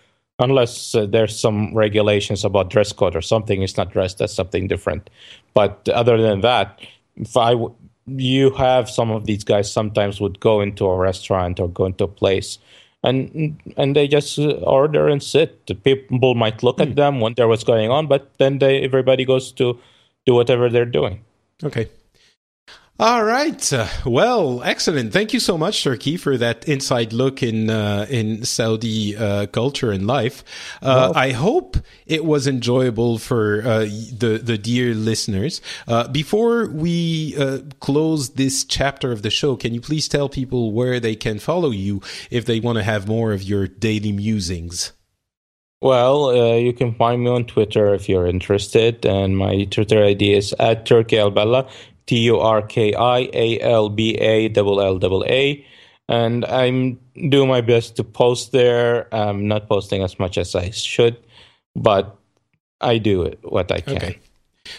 unless uh, there's some regulations about dress code or something is not dressed that's something different. But other than that if I w- you have some of these guys sometimes would go into a restaurant or go into a place and and they just uh, order and sit. The people might look at hmm. them wonder what's going on but then they everybody goes to do whatever they're doing. Okay all right. Uh, well, excellent. Thank you so much, Turki, for that inside look in uh, in Saudi uh, culture and life. Uh, well, I hope it was enjoyable for uh, the the dear listeners. Uh, before we close this chapter of the show, can you please tell people where they can follow you if they want to have more of your daily musings? Well, uh, you can find me on Twitter if you're interested, and my Twitter ID is at Turki Alballa, T U R K I A L B A L L A. And I'm doing my best to post there. I'm not posting as much as I should, but I do what I can. Okay.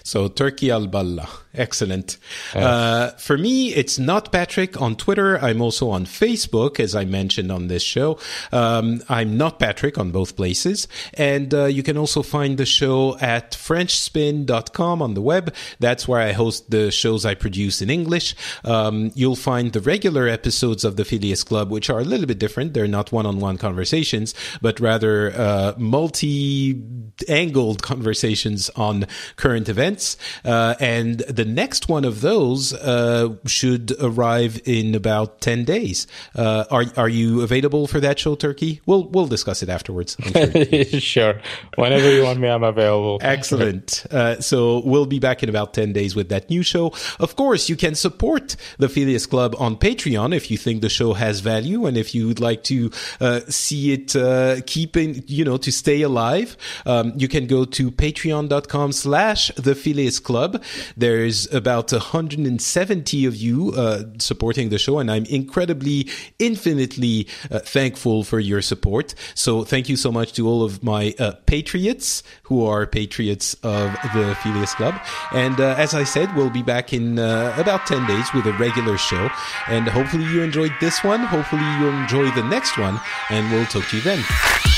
So Turki Alballa. Excellent. Uh, for me, it's not Patrick on Twitter. I'm also on Facebook, as I mentioned on this show. Um, I'm not Patrick on both places. And uh, you can also find the show at FrenchSpin.com on the web. That's where I host the shows I produce in English. Um, you'll find the regular episodes of the Phileas Club, which are a little bit different. They're not one on one conversations, but rather uh, multi angled conversations on current events. Uh, and the next one of those uh, should arrive in about ten days. Uh, are are you available for that show, Turki? We'll we'll discuss it afterwards. Sure. *laughs* sure. Whenever you want me, I'm available. Excellent. Uh, so we'll be back in about ten days with that new show. Of course, you can support the Phileas Club on Patreon if you think the show has value and if you would like to uh, see it uh, keeping, you know, to stay alive. Um, you can go to patreon.com/slash the Phileas Club. There's there's about 170 of you uh, supporting the show, and I'm incredibly, infinitely uh, thankful for your support. So thank you so much to all of my uh, patriots who are patriots of the Phileas Club. And uh, as I said, we'll be back in uh, about 10 days with a regular show. And hopefully you enjoyed this one. Hopefully you'll enjoy the next one, and we'll talk to you then.